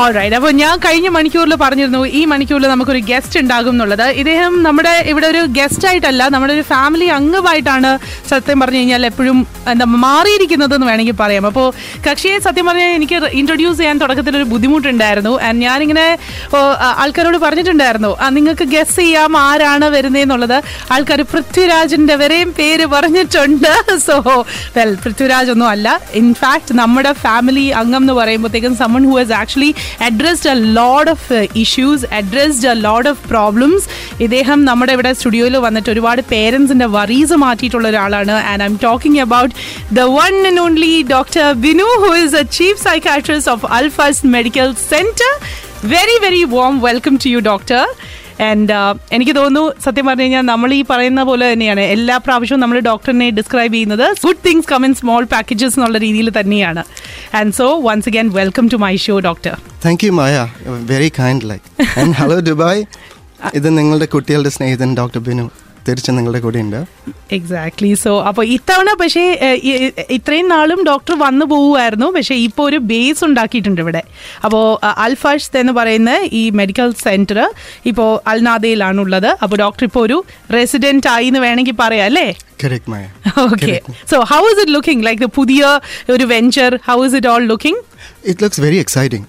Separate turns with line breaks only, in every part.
Alright അപ്പോൾ ഞാൻ കഴിഞ്ഞ മണിക്കൂറിൽ പറഞ്ഞിരുന്നു ഈ മണിക്കൂറിൽ നമുക്കൊരു ഗസ്റ്റ് ഉണ്ടാകും എന്നുള്ളത്. ഇദ്ദേഹം നമ്മുടെ ഇവിടെ ഒരു ഗസ്റ്റ് ആയിട്ടല്ല നമ്മുടെ ഒരു ഫാമിലി അംഗമായിട്ടാണ് സത്യം പറഞ്ഞു കഴിഞ്ഞാൽ എപ്പോഴും എന്താ മാറിയിരിക്കുന്നത് എന്ന് വേണമെങ്കിൽ പറയാം. അപ്പോൾ കക്ഷിയെ സത്യം പറഞ്ഞാൽ എനിക്ക് ഇൻട്രൊഡ്യൂസ് ചെയ്യാൻ തുടക്കത്തിൽ ഒരു ബുദ്ധിമുട്ടുണ്ടായിരുന്നു. ആൻഡ് ഞാനിങ്ങനെ ആൾക്കാരോട് പറഞ്ഞിട്ടുണ്ടായിരുന്നു നിങ്ങൾക്ക് ഗസ് ചെയ്യാം ആരാണ് വരുന്നതെന്നുള്ളത് ആൾക്കാർ പൃഥ്വിരാജിന്റെ വരെയും പേര് പറഞ്ഞിട്ടുണ്ട്. സോ വെൽ പൃഥ്വിരാജ് ഒന്നും അല്ല. ഇൻഫാക്ട് നമ്മുടെ ഫാമിലി അംഗം എന്ന് പറയുമ്പോഴത്തേക്കും someone who has actually addressed a load of issues addressed a load of problems ഇദ്ദേഹം നമ്മുടെ ഇവിടെ സ്റ്റുഡിയോയിൽ വന്നിട്ട് ഒരുപാട് പേരൻസിന്റെ വറീസ് മാറ്റിയിട്ടുള്ള ഒരാളാണ്. And I'm talking about the one and only doctor Binu who is a chief psychiatrist of Alphas medical centre very very warm welcome to you doctor and എനിക്ക് തോന്നുന്നു സത്യം പറഞ്ഞു കഴിഞ്ഞാൽ നമ്മൾ ഈ പറയുന്ന പോലെ തന്നെയാണ്. എല്ലാ പ്രാവശ്യവും നമ്മൾ ഡോക്ടറിനെ ഡിസ്ക്രൈബ് ചെയ്യുന്നത് good things come in small packages എന്നുള്ള രീതിയിൽ തന്നെയാണ്. And so once again welcome to my show
doctor thank you Maya very kind like hello Dubai ഇത് നിങ്ങളുടെ കുട്ടികളുടെ സ്നേഹിതൻ ഡോക്ടർ ബിനു. തീർച്ചയായും നിങ്ങളുടെ കൂടെ ഉണ്ട്
എക്സാക്ട്ലി സോ അപ്പോൾ ഇത്തവണ പക്ഷേ ഇത്രയും നാളും ഡോക്ടർ വന്നു പോവുമായിരുന്നു. പക്ഷേ ഇപ്പോൾ ഒരു ബേസ് ഉണ്ടാക്കിയിട്ടുണ്ട് ഇവിടെ. അപ്പോൾ അൽഫാഷ് എന്ന് പറയുന്ന ഈ മെഡിക്കൽ സെന്റർ ഇപ്പോൾ അൽനാദയിലാണുള്ളത്. അപ്പോൾ ഡോക്ടർ ഇപ്പോൾ ഒരു റെസിഡന്റ് ആയി എന്ന് വേണമെങ്കിൽ പറയാം അല്ലേ?
Correct Maya
okay so how is it looking like പുതിയ ഒരു venture how is it all looking
it looks very exciting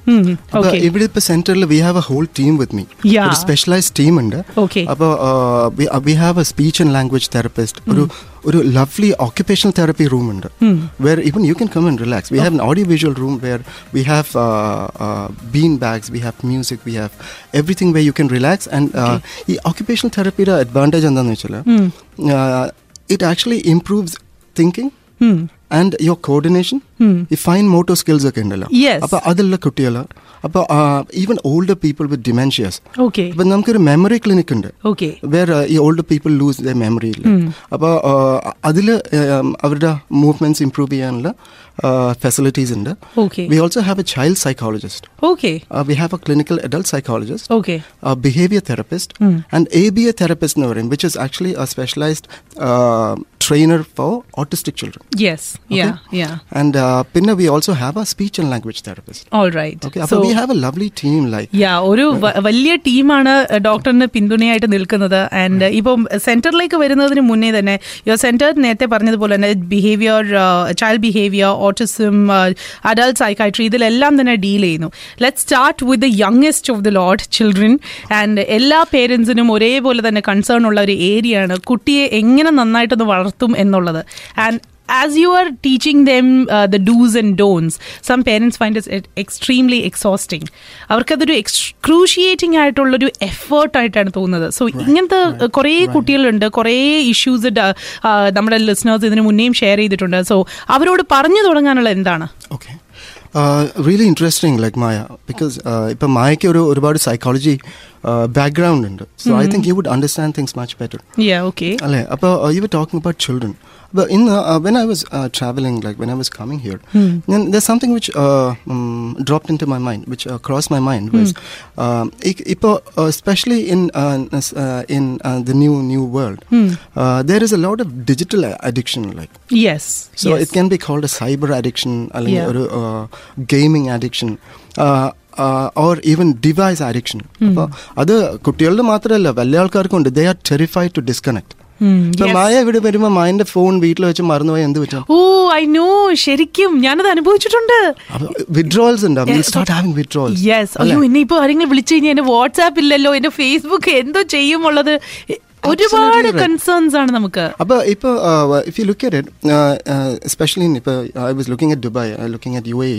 അപ്പൊ
okay.
ഇവിടെ ഇപ്പൊ സെന്ററിൽ we have a whole team with me
Yeah.
ഒരു സ്പെഷ്യലൈസ്ഡ് ടീം ഉണ്ട്
Okay.
അപ്പോൾ we have a speech and language therapist ഒരു ഒരു ലവ്ലി ഓക്യുപ്പേഷണൽ തെറപ്പി റൂം ഉണ്ട് where even you can come and relax we have an audio visual room where we have bean bags we have music we have everything way you can relax and ഈ occupational തെറപ്പിയുടെ advantage എന്താണെന്ന് വെച്ചാൽ It actually improves thinking and your coordination ഈ fine motor skills ഒക്കെ ഉണ്ടല്ലോ. അപ്പൊ അതുള്ള കുട്ടികൾ അപ്പൊ even old people with
dementias
അപ്പൊ നമുക്കൊരു മെമ്മറി ക്ലിനിക് ഉണ്ട്. വേർ ഈ old people lose the memory ഇല്ല. അപ്പോൾ അതിൽ അവരുടെ മൂവ്മെന്റ്സ് ഇംപ്രൂവ് ചെയ്യാനുള്ള ഫെസിലിറ്റീസ് ഉണ്ട്.
Okay.
We also have a child psychologist
okay
we have a clinical adult psychologist
okay
behaviour therapist and A B A therapist എന്ന് പറയും which is actually a specialised trainer for autistic children
yes yeah yeah
and പിന്നെ we also have a speech and language therapist
all right
okay അപ്പോൾ we have a lovely team like
yeah ഒരു വ- വലിയ ടീമാണ് ഡോക്ടറിന് പിന്തുണയായിട്ട് നിൽക്കുന്നത്. And ഇപ്പം സെന്ററിലേക്ക് വരുന്നതിന് മുന്നേ തന്നെ യുവർ സെന്റർ നേരത്തെ പറഞ്ഞതുപോലെ തന്നെ behaviour child behaviour autism adult psychiatry ഇതിലെല്ലാം തന്നെ ഡീൽ ചെയ്യുന്നു. Let start with the youngest of the lot children and എല്ലാ പേരൻസിനും ഒരേപോലെ തന്നെ കൺസേൺ ഉള്ള ഒരു ഏരിയയാണ് കുട്ടിയെ എങ്ങനെ നന്നായിട്ടൊന്ന് വളർത്തും എന്നുള്ളത്. And as you are teaching them uh, the do's and don'ts, some parents find it extremely exhausting. അവർക്കതൊരു എക്സ്ക്രൂഷിയേറ്റിംഗ് ആയിട്ടുള്ള ഒരു എഫേർട്ട് ആയിട്ടാണ് തോന്നുന്നത് സോ ഇങ്ങനത്തെ കുറേ കുട്ടികളുണ്ട് കുറേ ഇഷ്യൂസ് നമ്മുടെ ലിസണേഴ്സ് ഇതിന് മുന്നേയും ഷെയർ ചെയ്തിട്ടുണ്ട്. സോ അവരോട് പറഞ്ഞു തുടങ്ങാനുള്ള എന്താണ്?
Okay really interesting like Maya because ഇപ്പം മായയ്ക്ക് ഒരു ഒരുപാട് സൈക്കോളജി ബാക്ക്ഗ്രൗണ്ട് ഉണ്ട്. So I think you would understand things
much better
അല്ലേ? അപ്പോൾ you were talking about children അപ്പോൾ ഇന്ന് when I was travelling like when I was coming here ഞാൻ there something which dropped into my mind which cross my mind was ഇപ്പോൾ specially in in the new new world there is a lot of digital addiction like
yes
So it can be called a cyber addiction, അല്ലെങ്കിൽ
Yeah.
ഒരു gaming addiction, uh, uh, or even device addiction. അപ്പോൾ അത് കുട്ടികളുടെ മാത്രമല്ല വലിയ ആൾക്കാർക്കും ഉണ്ട് they are terrified to disconnect ഇപ്പൊ മായ ഇവിടെ വരുമ്പോ മായന്റെ ഫോൺ വീട്ടിൽ വെച്ച് മറന്നുപോയി എന്ത് പറ്റും?
ഓ ഐ നോ ശരിക്കും ഞാനത് അനുഭവിച്ചിട്ടുണ്ട്.
വിഡ്രോൾസ് ഉണ്ട്? സ്റ്റാർട്ട് ഹാവിംഗ് വിഡ്രോൾസ്
യെസ് അയ്യോ ഇനി ഇപ്പൊ ആരെങ്കിലും വിളിച്ചു കഴിഞ്ഞാൽ എന്റെ വാട്സാപ്പ് ഇല്ലല്ലോ എന്റെ ഫേസ്ബുക്ക് എന്തോ ചെയ്യുമുള്ളത് ഒരുപാട്
right.
കൺസേൺസ് ആണ് നമുക്ക്
അപ്പോൾ ഇപ്പോൾ if you look at it especially ഇപ്പോൾ I was looking at Dubai looking at U A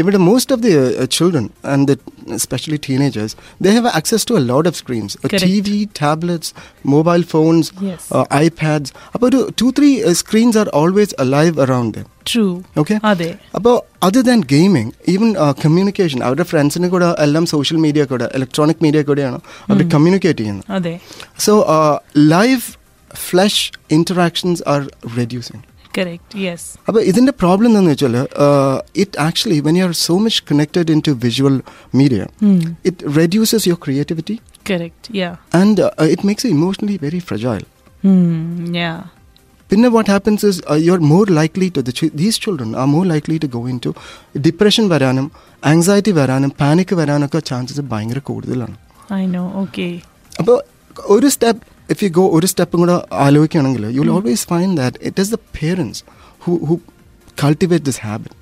ഇവിടെ most of the children and especially teenagers they have access to a lot of screens
Correct.
TV tablets mobile phones
Yes.
IPads അപ്പോൾ ഒരു two three screens are always alive around them
true
okay
അതെ.
അപ്പോൾ other than gaming even communication അവരുടെ ഫ്രണ്ട്സിന് കൂടെ എല്ലാം social media കൂടെ electronic media കൂടെയാണ് അവർ കമ്മ്യൂണിക്കേറ്റ് ചെയ്യുന്നത്.
അതെ.
So, uh, live flesh interactions are reducing.
Correct yes
അപ്പോൾ ഇതിന്റെ പ്രോബ്ലം എന്താണെന്ന് വെച്ചാൽ it actually when you are so much connected in to visual media it reduces your creativity
correct yeah
and it makes emotionally very fragile
yeah
പിന്നെ what happens is you are more likely to these children are more likely to go in to depression വരാനും anxiety വരാനും panic വരാനൊക്കെ chances ഭയങ്കര കൂടുതലാണ്.
I know okay
അപ്പോൾ ഒരു step if you go ഒരു സ്റ്റെപ്പും കൂടെ ആലോചിക്കുകയാണെങ്കിൽ you will always find that it is the parents who who cultivate this habit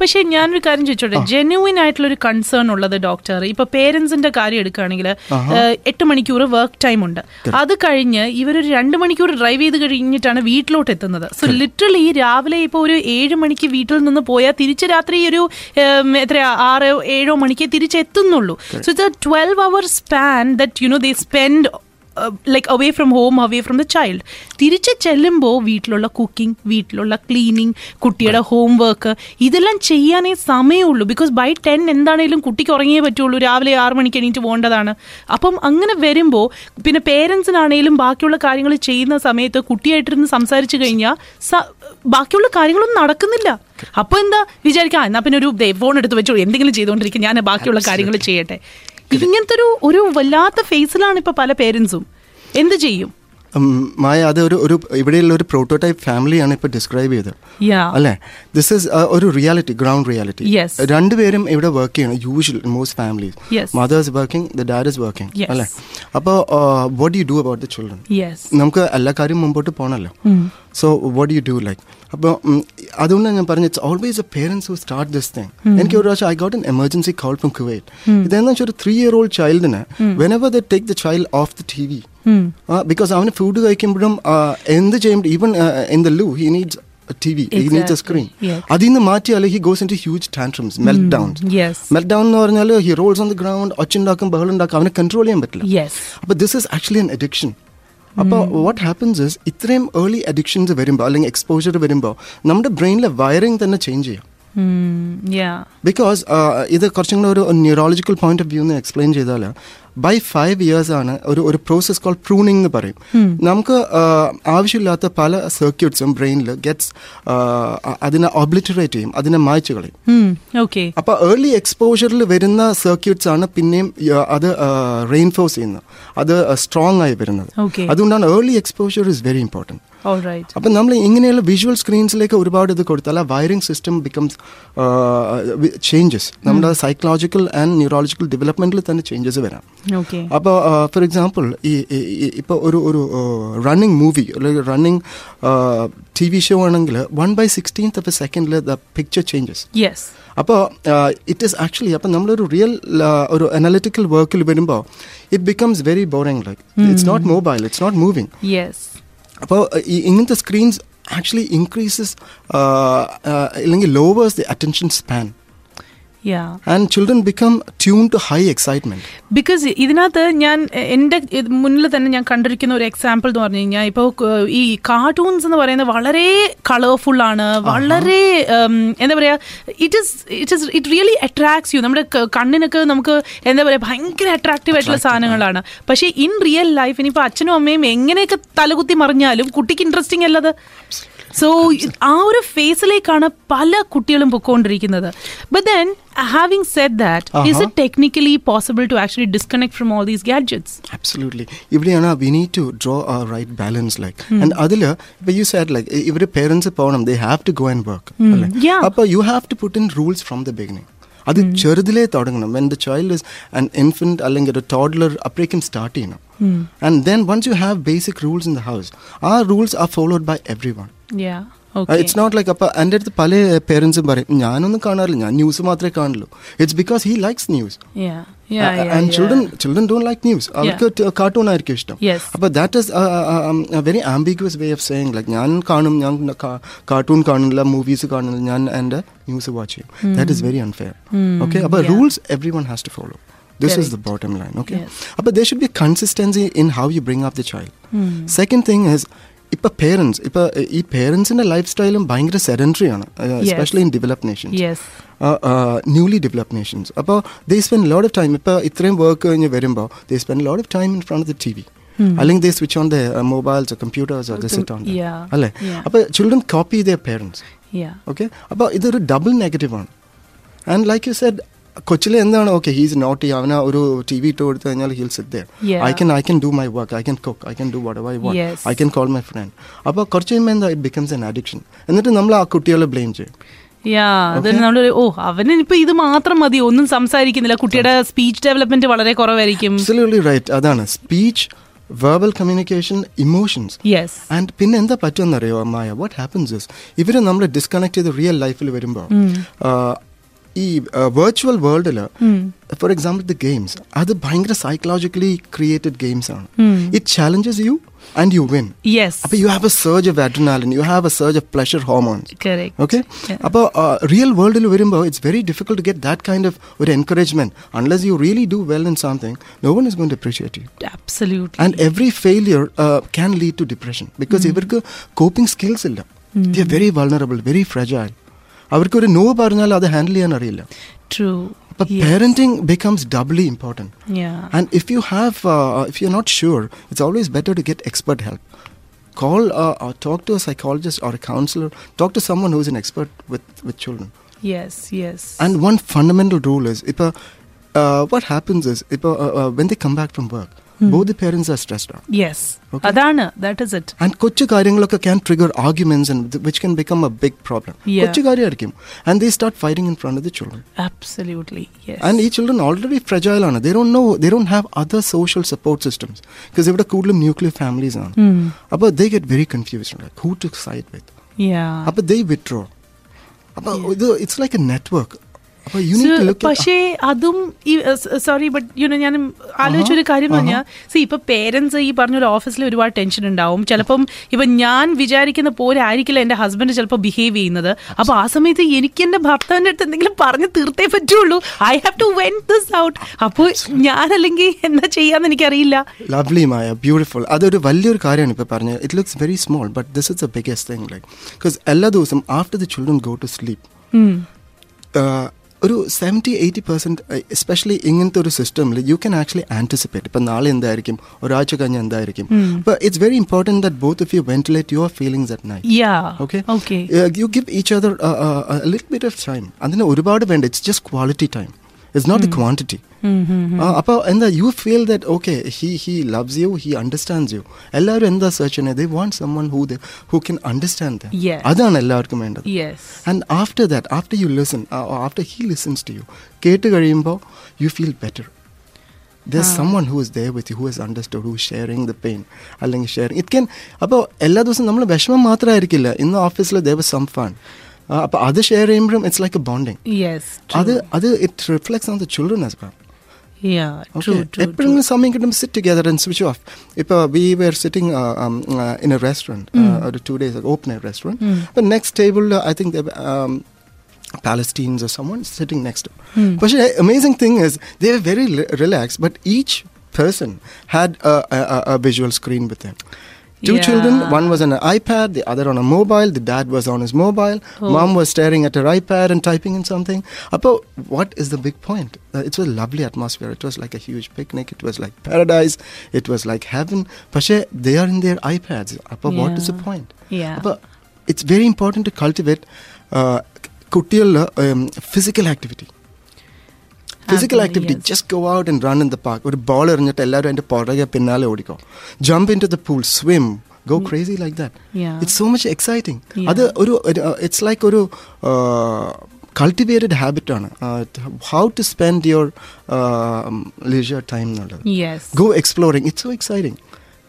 പക്ഷെ ഞാനൊരു കാര്യം ചോദിച്ചോട്ടെ? ജെന്യൂൻ ആയിട്ടുള്ള ഒരു കൺസേൺ ഉള്ളത് ഡോക്ടർ ഇപ്പൊ പേരൻസിന്റെ കാര്യം എടുക്കുകയാണെങ്കിൽ എട്ട് മണിക്കൂർ വർക്ക് ടൈം ഉണ്ട്. അത് കഴിഞ്ഞ് ഇവരൊരു രണ്ട് മണിക്കൂർ ഡ്രൈവ് ചെയ്ത് കഴിഞ്ഞിട്ടാണ് വീട്ടിലോട്ട് എത്തുന്നത്. സോ ലിറ്ററലി രാവിലെ ഇപ്പോൾ ഒരു ഏഴ് മണിക്ക് വീട്ടിൽ നിന്ന് പോയാൽ തിരിച്ച് രാത്രി ഒരു എത്രയാ ആറോ ഏഴോ മണിക്ക് തിരിച്ചെത്തുന്നുള്ളൂ so it's a twelve hour span that you know they spend like away from home away from the child തിരിച്ച് ചെല്ലുമ്പോൾ വീട്ടിലുള്ള കുക്കിംഗ് വീട്ടിലുള്ള ക്ലീനിങ് കുട്ടിയുടെ ഹോം വർക്ക് ഇതെല്ലാം ചെയ്യാനേ സമയമുള്ളൂ. ബിക്കോസ് ബൈ ടെൻ എന്താണേലും കുട്ടിക്ക് ഉറങ്ങിയേ പറ്റുള്ളൂ. രാവിലെ ആറ് മണിക്ക് എണീറ്റ് പോകേണ്ടതാണ്. അപ്പം അങ്ങനെ വരുമ്പോൾ പിന്നെ പേരൻസിനാണേലും ബാക്കിയുള്ള കാര്യങ്ങൾ ചെയ്യുന്ന സമയത്ത് കുട്ടിയായിട്ടിരുന്ന് സംസാരിച്ചു കഴിഞ്ഞാൽ സ- ബാക്കിയുള്ള കാര്യങ്ങളൊന്നും നടക്കുന്നില്ല. അപ്പൊ എന്താ വിചാരിക്കാം എന്നാ പിന്നെ ഒരു ഫോൺ എടുത്ത് വെച്ചോ എന്തെങ്കിലും ചെയ്തുകൊണ്ടിരിക്കും ഞാൻ ബാക്കിയുള്ള കാര്യങ്ങൾ ചെയ്യട്ടെ. ഇങ്ങനത്തെ ഒരു ഒരു വല്ലാത്ത ഫേസിലാണ് ഇപ്പൊ പല പേരൻസും എന്ത് ചെയ്യും?
മായ അത് ഒരു ഒരു ഇവിടെയുള്ള ഒരു പ്രോട്ടോടൈപ്പ് ഫാമിലിയാണ് ഇപ്പോൾ ഡിസ്ക്രൈബ് ചെയ്തത്. അല്ലേ? ദിസ് ഇസ് ഒരു റിയാലിറ്റി ഗ്രൗണ്ട് റിയാലിറ്റി. രണ്ടുപേരും ഇവിടെ വർക്ക് ചെയ്യണം usual most
families
mothers working the dad is working
അല്ലെ?
അല്ലേ അപ്പോൾ what you do about the
children
നമുക്ക് എല്ലാ കാര്യവും മുമ്പോട്ട് പോകണമല്ലോ so what you do like അപ്പോൾ അതുകൊണ്ടാണ് ഞാൻ പറഞ്ഞത് it's always a parents who start this thing എനിക്ക് ഒരു പ്രാവശ്യം I got an emergency call from Kuwait ഇതെന്ന് വെച്ചാൽ ഒരു three year old ചൈൽഡിന് whenever the take the child off the T V because അവന് ഫുഡ് കഴിക്കുമ്പോഴും എന്ത് ചെയ്യുമ്പോൾ even in the loo he needs T V he needs a
screen.
അതിൽ നിന്ന് മാറ്റിയാൽ he goes into huge
tantrums
meltdown meltdown എന്ന് പറഞ്ഞാൽ he rolls on the ground ഒച്ചുണ്ടാക്കും ബഹളുണ്ടാക്കും അവനെ കൺട്രോൾ ചെയ്യാൻ പറ്റില്ല. അപ്പോൾ this is actually an addiction അപ്പോൾ വാട്ട് ഹാപ്പൻസ് ഇസ് ഇത്രയും ഏർലി അഡിക്ഷൻസ് വരുമ്പോൾ അല്ലെങ്കിൽ എക്സ്പോജർ വരുമ്പോൾ നമ്മുടെ ബ്രെയിനിലെ വയറിംഗ് തന്നെ ചേഞ്ച് ചെയ്യാം. ബിക്കോസ് ഇത് കുറച്ചും കൂടെ ഒരു ന്യൂറോളജിക്കൽ പോയിന്റ് ഓഫ് വ്യൂ എന്ന് എക്സ്പ്ലെയിൻ ചെയ്താൽ ബൈ ഫൈവ് ഇയേഴ്സ് ആണ് ഒരു ഒരു പ്രോസസ് കോൾ പ്രൂണിംഗ് എന്ന് പറയും. നമുക്ക് ആവശ്യമില്ലാത്ത പല സർക്യൂട്ട്സും ബ്രെയിനിൽ ഗെറ്റ്സ് അതിനെ ഒബ്ലിറ്ററേറ്റ് ചെയ്യും അതിനെ മായ്ച്ചു കളയും.
ഓക്കെ
അപ്പോൾ ഏർലി എക്സ്പോഷറിൽ വരുന്ന സർക്യൂട്ട്സ് ആണ് പിന്നെയും അത് റെയിൻഫോഴ്സ് ചെയ്യുന്നത്. അത് സ്ട്രോങ് ആയി വരുന്നത്. അതുകൊണ്ടാണ് early exposure is very
important അപ്പൊ
അപ്പം നമ്മൾ ഇങ്ങനെയുള്ള വിഷ്വൽ സ്ക്രീൻസിലേക്ക് ഒരുപാട് ഇത് കൊടുത്താൽ ആ വയറിംഗ് സിസ്റ്റം ബിക്കംസ് ചേഞ്ചസ് നമ്മുടെ സൈക്കോളജിക്കൽ ആൻഡ് ന്യൂറോളജിക്കൽ ഡെവലപ്മെന്റിൽ തന്നെ ചേഞ്ചസ് വരാം. അപ്പോൾ ഫോർ എക്സാമ്പിൾ ഈ ഇപ്പോൾ ഒരു ഒരു റണ്ണിങ് മൂവി അല്ലെങ്കിൽ റണ്ണിങ് ടി വി ഷോ ആണെങ്കിൽ one by sixteenth of a സെക്കൻഡിൽ ദ പിക്ചർ ചേഞ്ചസ് അപ്പോൾ ഇറ്റ് ഈസ് ആക്ച്വലി അപ്പം നമ്മളൊരു റിയൽ ഒരു അനാലിറ്റിക്കൽ വർക്കിൽ വരുമ്പോൾ it becomes very boring like it's not mobile it's not
moving
അപ്പോൾ ഇങ്ങനത്തെ സ്ക്രീൻസ് ആക്ച്വലി ഇൻക്രീസസ് അല്ലെങ്കിൽ lowers the attention
span
and children become tune to high excitement
because ഇതിനകത്ത് ഞാൻ എന്റെ മുന്നിൽ തന്നെ ഞാൻ കണ്ടിരിക്കുന്ന ഒരു എക്സാമ്പിൾ എന്ന് പറഞ്ഞു കഴിഞ്ഞാൽ ഇപ്പോൾ ഈ കാർട്ടൂൺസ് എന്ന് പറയുന്നത് വളരെ കളർഫുൾ ആണ് വളരെ എന്താ പറയുക it is it is it really attracts you നമ്മുടെ കണ്ണിനൊക്കെ നമുക്ക് എന്താ പറയുക ഭയങ്കര അട്രാക്റ്റീവ് ആയിട്ടുള്ള സാധനങ്ങളാണ്. പക്ഷേ ഇൻ റിയൽ ലൈഫ് ഇനിയിപ്പോൾ അച്ഛനും അമ്മയും എങ്ങനെയൊക്കെ തലകുത്തി മറിഞ്ഞാലും കുട്ടിക്ക് ഇൻട്രസ്റ്റിംഗ് അല്ലത്? സോ ആ ഒരു ഫേസിലേക്കാണ് പല കുട്ടികളും പൊക്കോണ്ടിരിക്കുന്നത്. But then having set that is it technically possible to actually disconnect from all these gadgets
absolutely ഇവിടെയാണ് വി നീഡ് ടു ഡ്രോ ആ റൈറ്റ് ബാലൻസ് ലൈക്ക് ആൻഡ് അതിൽ ഇപ്പൊ യു സാഡ് ലൈക്ക് ഇവർ പേരൻസ് പോകണം they have to go and work അല്ലേ?
Yeah.
അപ്പോൾ you have to put in rules from the beginning അത് ചെറുതിലേ തുടങ്ങണം. When the child is an infant അല്ലെങ്കിൽ ഒരു ടോഡ്ലർ അപ്പോഴേക്കും സ്റ്റാർട്ട് ചെയ്യണം. And then once you have basic rules in the house ആ rules are followed by everyone
yeah okay
it's not like അപ്പോൾ എന്റെ അടുത്ത് പല പേരൻസും പറയും ഞാനൊന്നും കാണാറില്ല ഞാൻ ന്യൂസ് മാത്രമേ കാണുള്ളൂ it's because he likes news
yeah yeah
and children children don't like news അവർക്ക് കാർട്ടൂൺ ആയിരിക്കും ഇഷ്ടം.
Yes.
അപ്പോൾ that is very ambiguous way of saying like ഞാൻ കാണും ഞാൻ കാർട്ടൂൺ കാണില്ല മൂവീസ് കാണില്ല ഞാൻ എന്റെ ന്യൂസ് വാച്ച് ചെയ്യും. That is very unfair okay അപ്പോൾ
yeah.
Rules everyone has to follow this is the bottom line okay
Yes.
അപ്പോൾ there should be consistency in how you bring up the child second thing is ഇപ്പൊ parents ഇപ്പൊ ഈ പേരൻസിന്റെ life സ്റ്റൈലും ഭയങ്കര sedentary ആണ്. Especially in develop nations
yes
newly develop nations അപ്പോൾ they spend lot of time ഇപ്പോൾ ഇത്രയും വർക്ക് കഴിഞ്ഞ് വരുമ്പോൾ they spend lot of time in front of the T V അല്ലെങ്കിൽ they switch on the mobiles computers the sit on
Yeah.
അല്ലേ?
Yeah.
അപ്പോൾ children copy the parents
yeah
okay അപ്പോൾ ഇതൊരു double negative ആണ്. And like you said കൊച്ചിലെ എന്താണ്? Okay he's not അവന ഒരു ടി വി ഇട്ട് കൊടുത്തു കഴിഞ്ഞാൽ he'll
sit
there I can I can do my work I can cook I can do what I
want
I can call my friend അപ്പോൾ കുറച്ച് കഴിയുമ്പോൾ എന്താ? ഇറ്റ് ബിക്കംസ് എൻ അഡിക്ഷൻ എന്നിട്ട് നമ്മൾ ആ കുട്ടികളെ ബ്ലെയിം ചെയ്യും.
യാ അത് നമ്മൾ ഓ അവന് ഇപ്പൊ ഇത് മാത്രം മതി. ഒന്നും സംസാരിക്കുന്നില്ല. കുട്ടിയുടെ സ്പീച്ച് ഡെവലപ്മെന്റ് വളരെ കുറവായിരിക്കും.
റൈറ്റ് അതാണ്. Speech verbal communication emotions
yes
and പിന്നെ എന്താ പറ്റുമെന്നറിയോ മായ വാട്ട് ഹാപ്പൻസ് ഇസ് ഇവർ നമ്മൾ ഡിസ്കണക്ട് ചെയ്ത് റിയൽ ലൈഫിൽ വരുമ്പോൾ ഈ വെർച്വൽ വേൾഡിൽ ഫോർ എക്സാമ്പിൾ ദ ഗെയിംസ് അത് ഭയങ്കര സൈക്കോളജിക്കലി ക്രിയേറ്റഡ് ഗെയിംസ് ആണ്. It challenges you and you win
yes
അപ്പോൾ you have a surge of adrenaline you have a surge of pleasure hormones
correct
okay അപ്പോൾ real വേൾഡിൽ വരുമ്പോൾ it's very difficult to get that kind of ഒരു encouragement unless you really do well in something no one is gonna appreciate you
absolutely
and every failure can lead to depression because ഇവർക്ക് coping skills ഇല്ല. The are very vulnerable very fragile അവർക്ക് ഒരു no പറഞ്ഞാൽ അത് handle ചെയ്യാൻ അറിയില്ല
true
അപ്പൊ parenting becomes doubly important
yeah
and if you have uh, if you're not sure it's always better to get expert help call uh, or talk to a psychologist or a counselor talk to someone who's an expert with with children
yes yes
and one fundamental rule is if a, uh, what happens is if a, uh, uh, when they come back from work both the parents are stressed out
yes
Okay.
അതാണ് that is it
and കൊച്ചു കാര്യങ്ങളൊക്കെ can trigger arguments and th- which can become a big problem
Yeah.
കൊച്ചു കാര്യമായിരിക്കും and they start fighting in front of the children
absolutely yes
and ഈ children already fragile ആണ് they don't know they don't have other social support systems because ഇവിടെ കൂടുതലും nuclear families ആണ് അപ്പോൾ they get very confused like who to side with
യാ
അപ്പോൾ they withdraw അപ്പോൾ ഇത് it's like a network
പക്ഷേ അതും ഈ സോറി ബട്ട് യുനോ ഞാൻ ആലോചിച്ചൊരു കാര്യം പറഞ്ഞാൽ സി ഇപ്പൊ പേരൻസ് ഈ പറഞ്ഞ ഓഫീസിൽ ഒരുപാട് ടെൻഷൻ ഉണ്ടാവും. ചിലപ്പം ഇപ്പൊ ഞാൻ വിചാരിക്കുന്ന പോലെ ആയിരിക്കില്ല എന്റെ ഹസ്ബൻഡ് ചിലപ്പോൾ ബിഹേവ് ചെയ്യുന്നത്. അപ്പൊ ആ സമയത്ത് എനിക്ക് എന്റെ ഭർത്താവിന്റെ അടുത്ത് എന്തെങ്കിലും പറഞ്ഞ് തീർത്തേ പറ്റുള്ളൂ. I have to vent this out അപ്പോൾ ഞാനല്ലെങ്കിൽ എന്താ ചെയ്യാന്ന് എനിക്കറിയില്ല.
ലവ്ലി മായ ബ്യൂട്ടിഫുൾ അതൊരു വലിയൊരു കാര്യമാണ് ഇപ്പൊ പറഞ്ഞത്. It looks very small but this is biggest thing like because എല്ലാ ദിവസവും after the children go to sleep ഒരു സെവന്റി എയ്റ്റി പെർസെന്റ് എസ്പെഷ്യലി ഇങ്ങനത്തെ ഒരു സിസ്റ്റമിൽ യു ക്യാൻ ആക്ച്വലി ആന്റിസിപ്പേറ്റ് ഇപ്പം നാളെ എന്തായിരിക്കും? ഒരാഴ്ച കഴിഞ്ഞ് എന്തായിരിക്കും? അപ്പം it's very important that both of you ventilate your feelings at
night.
Okay you give each other little bit of time little bit of time. അതിന് ഒരുപാട് വേണ്ട. It's just quality time it's not the quantity അപ്പോൾ എന്താ you feel that okay he he loves you he understands you എല്ലാവരും എന്താ search ചെയ്യുന്നത് they want someone who who can understand
Yes.
അതാണ് എല്ലാവർക്കും വേണ്ടത്
yes
and after that after you listen after he listens to you കേട്ട് കഴിയുമ്പോൾ you feel better there someone who is there with you who is understood who sharing the pain അല്ലെങ്കിൽ sharing it can അപ്പോൾ എല്ലാ ദിവസവും നമ്മൾ വിഷമം മാത്രമായിരിക്കില്ല ഇന്ന് ഓഫീസിൽ ദേവ സം ഫൺ അപ്പോൾ അത് ഷെയർ ചെയ്യുമ്പോഴും it's like a bonding
yes
അത് അത് it reflects on the children as well
yeah true true
എപ്പോഴെങ്കിലും സമയം കിട്ടുമ്പോൾ sit together and switch off ഇപ്പോൾ we were sitting in a restaurant ഒരു two days open a restaurant അപ്പോൾ next ടേബിളിൽ I think Palestinians or someone sitting next to. But the amazing thing is they were very li- relaxed, but each person had a, a, a- a visual screen with them. Two
Yeah.
children, one was on an iPad, the other on a mobile, the dad was on his mobile,
Oh.
mom was staring at her iPad and typing in something. Appo, what is the big point? Uh, it was a lovely atmosphere. It was like a huge picnic. It was like paradise. It was like heaven. But they are in their iPads. Appo, what is the
Yeah.
point?
Yeah.
അപ്പോൾ it's very important to cultivate കുട്ടികളിൽ physical activity Physical
അതെ,
activity
yes.
Just go out and run in the park ഒരു ball എറിഞ്ഞിട്ട് എല്ലാവരും അതിന്റെ പുറകെ പിന്നാലെ ഓടിക്കോ. Jump into the pool swim go crazy like that
Yeah.
It's so much exciting
Yeah.
അത് ഒരു ഇറ്റ്സ് ലൈക്ക് ഒരു cultivated ഹാബിറ്റാണ് how to spend your leisure time എന്നുള്ളത്.
Yes
go exploring it's so exciting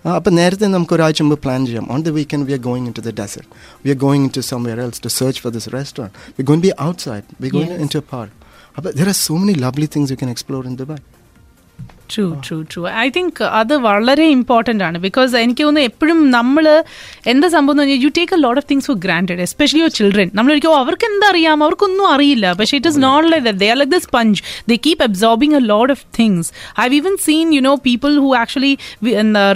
അപ്പം നേരത്തെ നമുക്ക് ഒരാഴ്ച മുമ്പ് പ്ലാൻ ചെയ്യാം. On the weekend we are going into the desert we are going into somewhere else to search for this restaurant we going be outside we going
Yes.
Into park There are so many lovely things you can explore in Dubai.
True true true I think അത് വളരെ important ആണ്. Because എനിക്ക് തോന്നുന്നു എപ്പോഴും നമ്മൾ എന്താ സംഭവം എന്ന് പറഞ്ഞാൽ you take a lot of things for granted especially your children നമ്മൾ ഒരിക്കലും അവർക്ക് എന്തറിയാം അവർക്കൊന്നും അറിയില്ല. പക്ഷേ it is not like they are like the sponge they keep absorbing a lot of things I even seen you know people who actually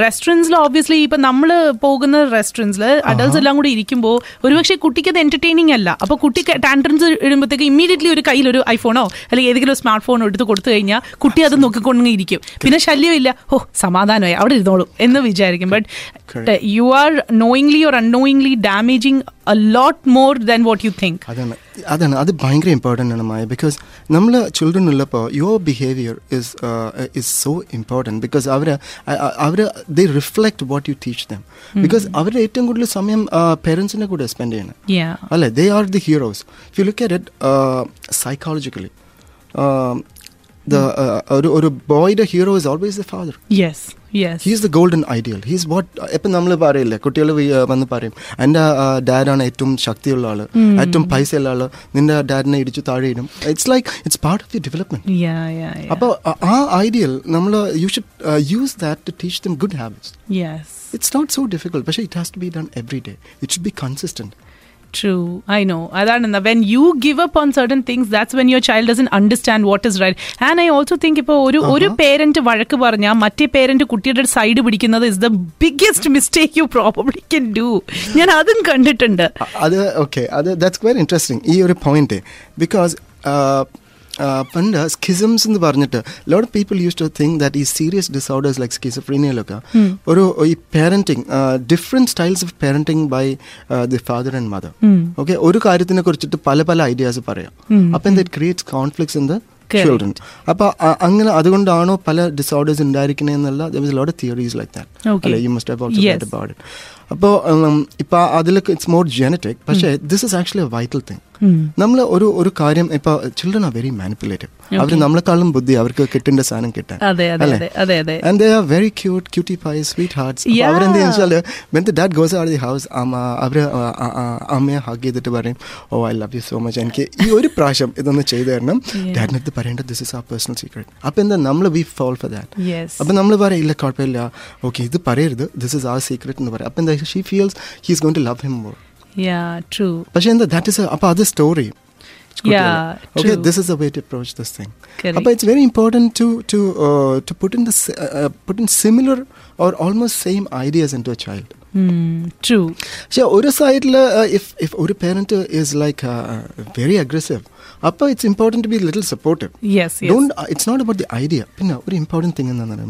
റെസ്റ്റോറന്റ്സിൽ obviously ഇപ്പം നമ്മൾ പോകുന്ന റെസ്റ്റോറന്റ്സിൽ അഡൾട്ട്സ് എല്ലാം കൂടി ഇരിക്കുമ്പോൾ ഒരുപക്ഷെ കുട്ടിക്ക് അത് എന്റർടൈനിങ് അല്ല. അപ്പോൾ കുട്ടി ടാൻഡ്രൻസ് ഇടുമ്പോഴത്തേക്ക് ഇമ്മീഡിയറ്റ്ലി ഒരു കയ്യിൽ ഒരു ഐഫോണോ അല്ലെങ്കിൽ ഏതെങ്കിലും സ്മാർട്ട് ഫോണോ എടുത്ത് കൊടുത്തു കഴിഞ്ഞാൽ കുട്ടി അത് നോക്കിക്കൊണ്ടേ ഇരിക്കും. പിന്നെ ശല്യമില്ല. ഓ സമാധാനമായി. അവിടെ ഇരുന്നോളൂ എന്ന് വിചാരിക്കും. But you are knowingly or unknowingly damaging a lot more than what you think
അതാണ് അതാണ്. അത് ഭയങ്കര ഇമ്പോർട്ടന്റ് ആണ് മായ. ബിക്കോസ് നമ്മൾ ചിൽഡ്രൻ ഉള്ളപ്പോൾ your behaviour is is so important because our our the reflect what you teach them because അവർ ഏറ്റവും കൂടുതൽ സമയം പേരൻസിന്റെ കൂടെ സ്പെൻഡ് ചെയ്യണം.
അല്ലേ?
അല്ലെ they are the heroes if you look at it psychologically the ഒരു ഒരു ബോയുടെ hero is always the father
yes Yes.
He's the golden ideal he's what ഇപ്പം നമ്മൾ പറയില്ലേ കുട്ടികൾ വന്ന് പറയും എന്റെ ഡാഡാണ് ഏറ്റവും ശക്തിയുള്ള ആൾ ഏറ്റവും പൈസ ഉള്ള ആൾ നിന്റെ ഡാഡിനെ ഇടിച്ചു താഴെ ഇടും it's like it's part of the development
Yeah. Yeah. Yeah.
അപ്പോൾ ആ ഐഡിയൽ നമ്മൾ you should use that to teach them good
habits
it's not so difficult പക്ഷേ it has to be done every day it should be consistent
True, I know. അതാണ് when you give up on certain things, that's when your child doesn't understand what is right. And I also think ഇപ്പോൾ ഒരു ഒരു parent വഴക്ക് പറഞ്ഞാൽ മറ്റേ parent കുട്ടിയുടെ side പിടിക്കുന്നത് is the biggest mistake you probably can do ഞാൻ അതും കണ്ടിട്ടുണ്ട്.
അത് ഓക്കെ അത് ദാറ്റ്സ് വെരി ഇൻട്രസ്റ്റിംഗ് ഈ ഒരു പോയിന്റ് ബിക്കോസ് പണ്ട് സ്കിസംസ് എന്ന് പറഞ്ഞിട്ട് lot people use to think that ഈ സീരിയസ് ഡിസോർഡേഴ്സ് ലൈക്ക് സ്കിസോഫ്രീനിയയിലൊക്കെ ഒരു ഈ parenting different styles of parenting by the father and mother okay ഒരു കാര്യത്തിനെ കുറിച്ചിട്ട് പല പല ഐഡിയാസ് പറയാം. അപ്പം that creates conflicts in
the.
Children അപ്പോൾ അങ്ങനെ അതുകൊണ്ടാണോ പല disorders ഉണ്ടായിരിക്കണേന്നുള്ള lot of theories like that
Okay.
You must
have
also heard. അപ്പോൾ ഇപ്പൊ അതിലൊക്കെ ഇറ്റ്സ് മോർ ജെനറ്റിക് പക്ഷേ this is actually a vital thing നമ്മൾ ഒരു ഒരു കാര്യം ഇപ്പൊ ചിൽഡ്രൻ ആർ വെരി മാനിപ്പുലേറ്റീവ് അവർ നമ്മളെക്കാളും ബുദ്ധി അവർക്ക് കിട്ടേണ്ട സാധനം കിട്ടാൻ. And they are very cute cutie pie
sweethearts.
അവരെന്ത് വെച്ചാൽ when the dad goes are the house അവർ അമ്മയെ ഹഗ് ചെയ്തിട്ട് പറയും ഓ I love you so much എനിക്ക് ഈ ഒരു പ്രാവശ്യം ഇതൊന്ന് ചെയ്തു തരണം. ഡാഡിനടുത്ത് പറയേണ്ടത് this is a personal secret അപ്പൊ എന്താ നമ്മൾ വി ഫോൾ ഫോർ ദാറ്റ്
അപ്പൊ
അപ്പം നമ്മൾ പറയും ഇല്ല കുഴപ്പമില്ല. ഓക്കെ ഇത് പറയരുത്. ദിസ് ഇസ് ആ സീക്രട്ട് എന്ന് പറയും. അപ്പം എന്താ she feels he's going to love him more
yeah true
പക്ഷേ എന്താ ദാറ്റ് ഇസ് അപ്പം അത് story
Yeah,
okay
true.
This is a way to approach this thing
Correct.
അപ്പോൾ it's very important to to to put in the put in similar or almost same ideas into a child
true
പക്ഷേ ഒരു സൈഡിൽ if if ഒരു parent is like very aggressive അപ്പോൾ it's important to be little supportive
yes yes
don't it's not about the idea പിന്നെ ഒരു important thing എന്താണ്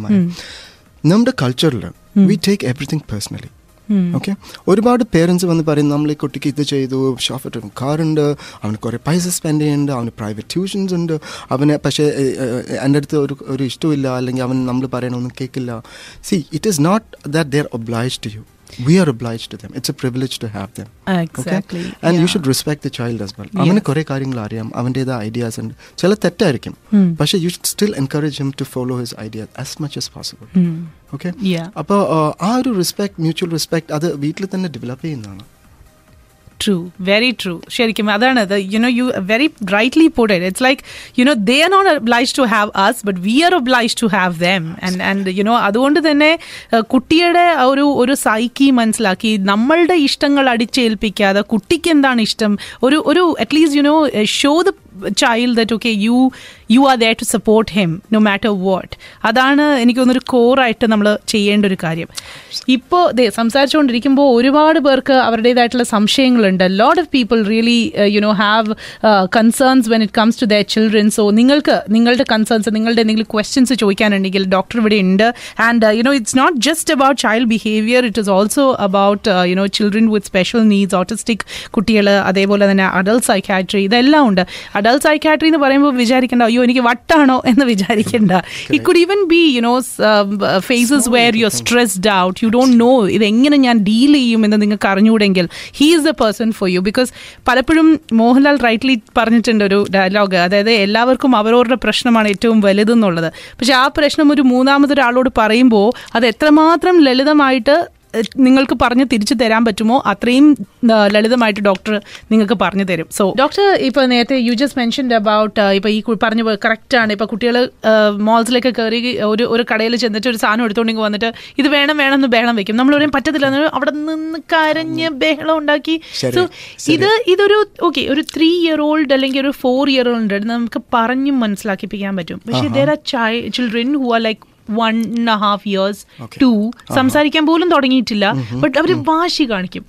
നമ്മുടെ കൾച്ചറിൽ we take everything personally Okay ഒരുപാട് പേരൻസ് വന്ന് പറയും നമ്മൾ ഈ കുട്ടിക്ക് ഇത് ചെയ്തു ഷോഫറ്റ് കാറുണ്ട് അവന് കുറേ പൈസ സ്പെൻഡ് ചെയ്യുന്നുണ്ട് അവന് പ്രൈവറ്റ് ട്യൂഷൻസ് ഉണ്ട് അവന് പക്ഷേ എന്റെ അടുത്ത് ഒരു ഒരു ഇഷ്ടമില്ല അല്ലെങ്കിൽ അവൻ നമ്മൾ പറയണമൊന്നും കേൾക്കില്ല see it is not that they're obliged to you we are obliged to them it's a privilege to have them
exactly
and you should respect the child as well അവന് കുറേ കാര്യങ്ങൾ അറിയാം. അവന്റെതായ ഐഡിയാസ് ഉണ്ട്. ചില തെറ്റായിരിക്കും. പക്ഷേ you should still encourage him to follow his idea as much as possible okay
yeah
അപ്പോൾ ആ ഒരു റെസ്പെക്ട് മ്യൂച്വൽ റെസ്പെക്ട് അത് വീട്ടിൽ തന്നെ ഡെവലപ്പ് ചെയ്യുന്നതാണ്.
ട്രൂ വെരി ട്രൂ ശരിക്കും അതാണ് you know you very rightly pointed it's like you know they are not obliged to have us but we are obliged to have them and and you know അതുകൊണ്ട് തന്നെ uh, കുട്ടിയുടെ ഒരു ഒരു psyche മനസ്സിലാക്കി നമ്മളുടെ ഇഷ്ടങ്ങൾ അടിച്ചേൽപ്പിക്കാതെ കുട്ടിക്ക് എന്താണ് ഇഷ്ടം? ഒരു ഒരു at least you show the child that okay you you are there to support him no matter what അതാണ് എനിക്ക് തോന്നുന്നൊരു കോറായിട്ട് നമ്മൾ ചെയ്യേണ്ട ഒരു കാര്യം. ഇപ്പോൾ സംസാരിച്ചുകൊണ്ടിരിക്കുമ്പോൾ ഒരുപാട് പേർക്ക് അവരുടേതായിട്ടുള്ള സംശയങ്ങളുണ്ട്. Lot of people really you know have concerns when it comes to the children so നിങ്ങൾക്ക് നിങ്ങളുടെ കൺസേൺസ് നിങ്ങളുടെ എന്തെങ്കിലും ക്വസ്റ്റ്യൻസ് ചോദിക്കാനുണ്ടെങ്കിൽ ഡോക്ടർ ഇവിടെ ഉണ്ട്. And you know it's not just about child behaviour it is also about you know children with special needs autistic കുട്ടികൾ അതേപോലെ തന്നെ adult psychiatry ഇതെല്ലാം ഉണ്ട്. അഡൽട്ട് സൈക്കാട്രി എന്ന് പറയുമ്പോൾ വിചാരിക്കേണ്ട അയ്യോ എനിക്ക് വട്ടാണോ? എന്ന് വിചാരിക്കേണ്ട. It could even be you know phases where you stressed out you don't know ഇത് എങ്ങനെ ഞാൻ ഡീൽ ചെയ്യും എന്ന് നിങ്ങൾക്ക് അറിഞ്ഞുകൂടെങ്കിൽ he is the person for you because പലപ്പോഴും മോഹൻലാൽ റൈറ്റ്ലി പറഞ്ഞിട്ടുണ്ട് ഒരു ഡയലോഗ് അതായത് എല്ലാവർക്കും അവരവരുടെ പ്രശ്നമാണ് ഏറ്റവും വലുതെന്നുള്ളത്. പക്ഷെ ആ പ്രശ്നം ഒരു മൂന്നാമതൊരാളോട് പറയുമ്പോൾ അത് എത്രമാത്രം ലളിതമായിട്ട് നിങ്ങൾക്ക് പറഞ്ഞ് തിരിച്ചു തരാൻ പറ്റുമോ? അത്രയും ലളിതമായിട്ട് ഡോക്ടർ നിങ്ങൾക്ക് പറഞ്ഞു തരും. സോ ഡോക്ടർ ഇപ്പൊ നേരത്തെ യു ജസ്റ്റ് മെൻഷൻഡ് അബൌട്ട് ഇപ്പൊ ഈ പറഞ്ഞ കറക്റ്റ് ആണ്. ഇപ്പൊ കുട്ടികൾ മോൾസിലേക്ക് കയറി ഒരു ഒരു കടയിൽ ചെന്നിട്ട് ഒരു സാധനം എടുത്തോണ്ടെങ്കിൽ വന്നിട്ട് ഇത് വേണം വേണം എന്ന് ബഹളം വെക്കും. നമ്മൾ ഒരേ പറ്റത്തില്ല. അവിടെ നിന്ന് കരഞ്ഞ് ബഹളം ഉണ്ടാക്കി. സോ ഇത് ഇതൊരു ഓക്കെ ഒരു ത്രീ ഇയർ ഓൾഡ് അല്ലെങ്കിൽ ഒരു ഫോർ ഇയർ ഓൾഡ് നമുക്ക് പറഞ്ഞും മനസ്സിലാക്കിപ്പിക്കാൻ പറ്റും. പക്ഷേ there are children who are like one and half
years.
To സംസാരിക്കാൻ പോലും തുടങ്ങിയിട്ടില്ല. ബട്ട് അവർ വാശി കാണിക്കും.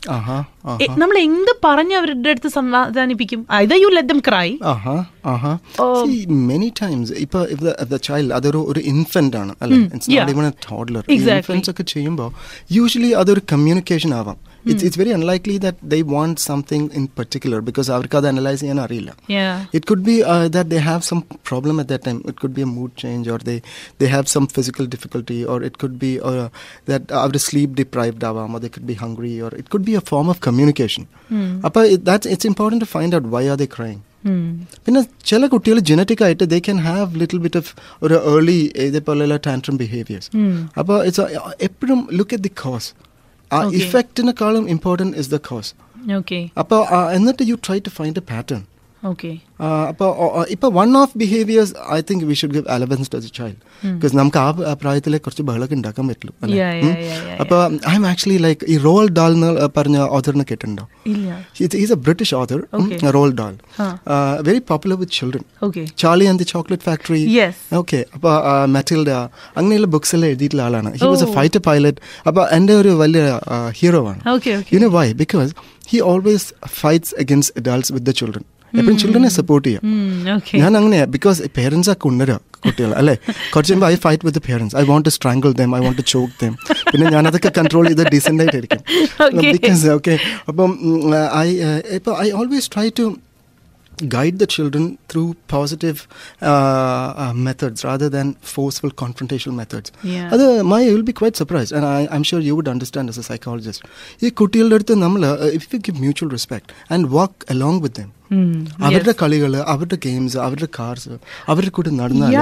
നമ്മൾ എന്ത് പറഞ്ഞ് അവരുടെ അടുത്ത് സമാധാനിപ്പിക്കും either you let them cry
Uh. Uh if, the child അതൊരു ഒരു ഇൻഫന്റ് ആണ് അല്ലെ ടോഡ്ലർ ഇൻഫൻസ് ഒക്കെ ചെയ്യുമ്പോൾ യൂഷ്വലി അതൊരു കമ്മ്യൂണിക്കേഷൻ ആവാം it's it's very unlikely that they want something in particular because അവർക്ക് അത് അനലൈസ് ചെയ്യാൻ അറിയില്ല It could be uh, that they have some problem at that time. It could be a mood change, or they they have some physical difficulty, or it could be uh, that our sleep deprived ആവാം, or they could be hungry, or it could be a form communication. അപ്പോൾ that's it's important to find out why are they crying. പിന്നെ ചില കുട്ടികൾ genetic ആയിട്ട് they can have little bit of ഒരു early ഇതേപോലെയുള്ള tantrum behaviours അപ്പോൾ it's എപ്പോഴും look at the cause ആ. ഇഫക്റ്റിനെക്കാളും ഇമ്പോർട്ടന്റ് ഇസ് ദ കോസ് അപ്പോൾ എന്നിട്ട് you try to find a
pattern
അപ്പോൾ ഇപ്പോൾ one of behaviours I think we should give allowance to a child because നമുക്ക് ആ പ്രായത്തിലെ കുറച്ച് ബഹളമൊക്കെ ഉണ്ടാക്കാൻ പറ്റുള്ളൂ അപ്പോൾ ഐ എം ആക്ച്വലി ലൈക്ക് ഈ റോൾ ഡാൽ എന്ന് പറഞ്ഞ ഓഥറിനെ കേട്ടിട്ടുണ്ടോ? Is a
British
author. Roald
Huh.
Very popular
with
children Charlie and the Chocolate
Factory.
Okay അപ്പോൾ മെറ്റിൽഡ അങ്ങനെയുള്ള ബുക്സ് എല്ലാം എഴുതിയിട്ടുള്ള ആളാണ്. He was
a.
Fighter pilot അപ്പോൾ എന്റെ ഒരു വലിയ ഹീറോ ആണ്.
You know
You know why? Because he always fights against adults with the children. എപ്പോഴും ചിൽഡ്രനെ സപ്പോർട്ട് ചെയ്യാം
ഓക്കെ
ഞാൻ അങ്ങനെയാ ബിക്കോസ് പേരൻസ് ആ കുണ്ണര കുട്ടികൾ അല്ലേ? കുറച്ച് കഴിയുമ്പോൾ I fight with parents I want to strangle them I want to choke them പിന്നെ ഞാൻ അതൊക്കെ കൺട്രോൾ ചെയ്ത് ഡീസെന്റ് ആയിട്ടായിരിക്കും
Okay.
ബിക്കോസ് ഓക്കെ അപ്പം ഐ ഇപ്പോൾ I always try to guide the children through positive uh, uh, methods rather than forceful confrontational methods.
Yeah.
അത് my will be quite surprise and I I'm sure you would understand as a psychologist ഈ കുട്ടികളുടെ അടുത്ത് നമ്മൾ if you give mutual respect and അവരുടെ കളികൾ അവരുടെ games അവരുടെ cars അവരുടെ കൂടെ നടന്നാൽ.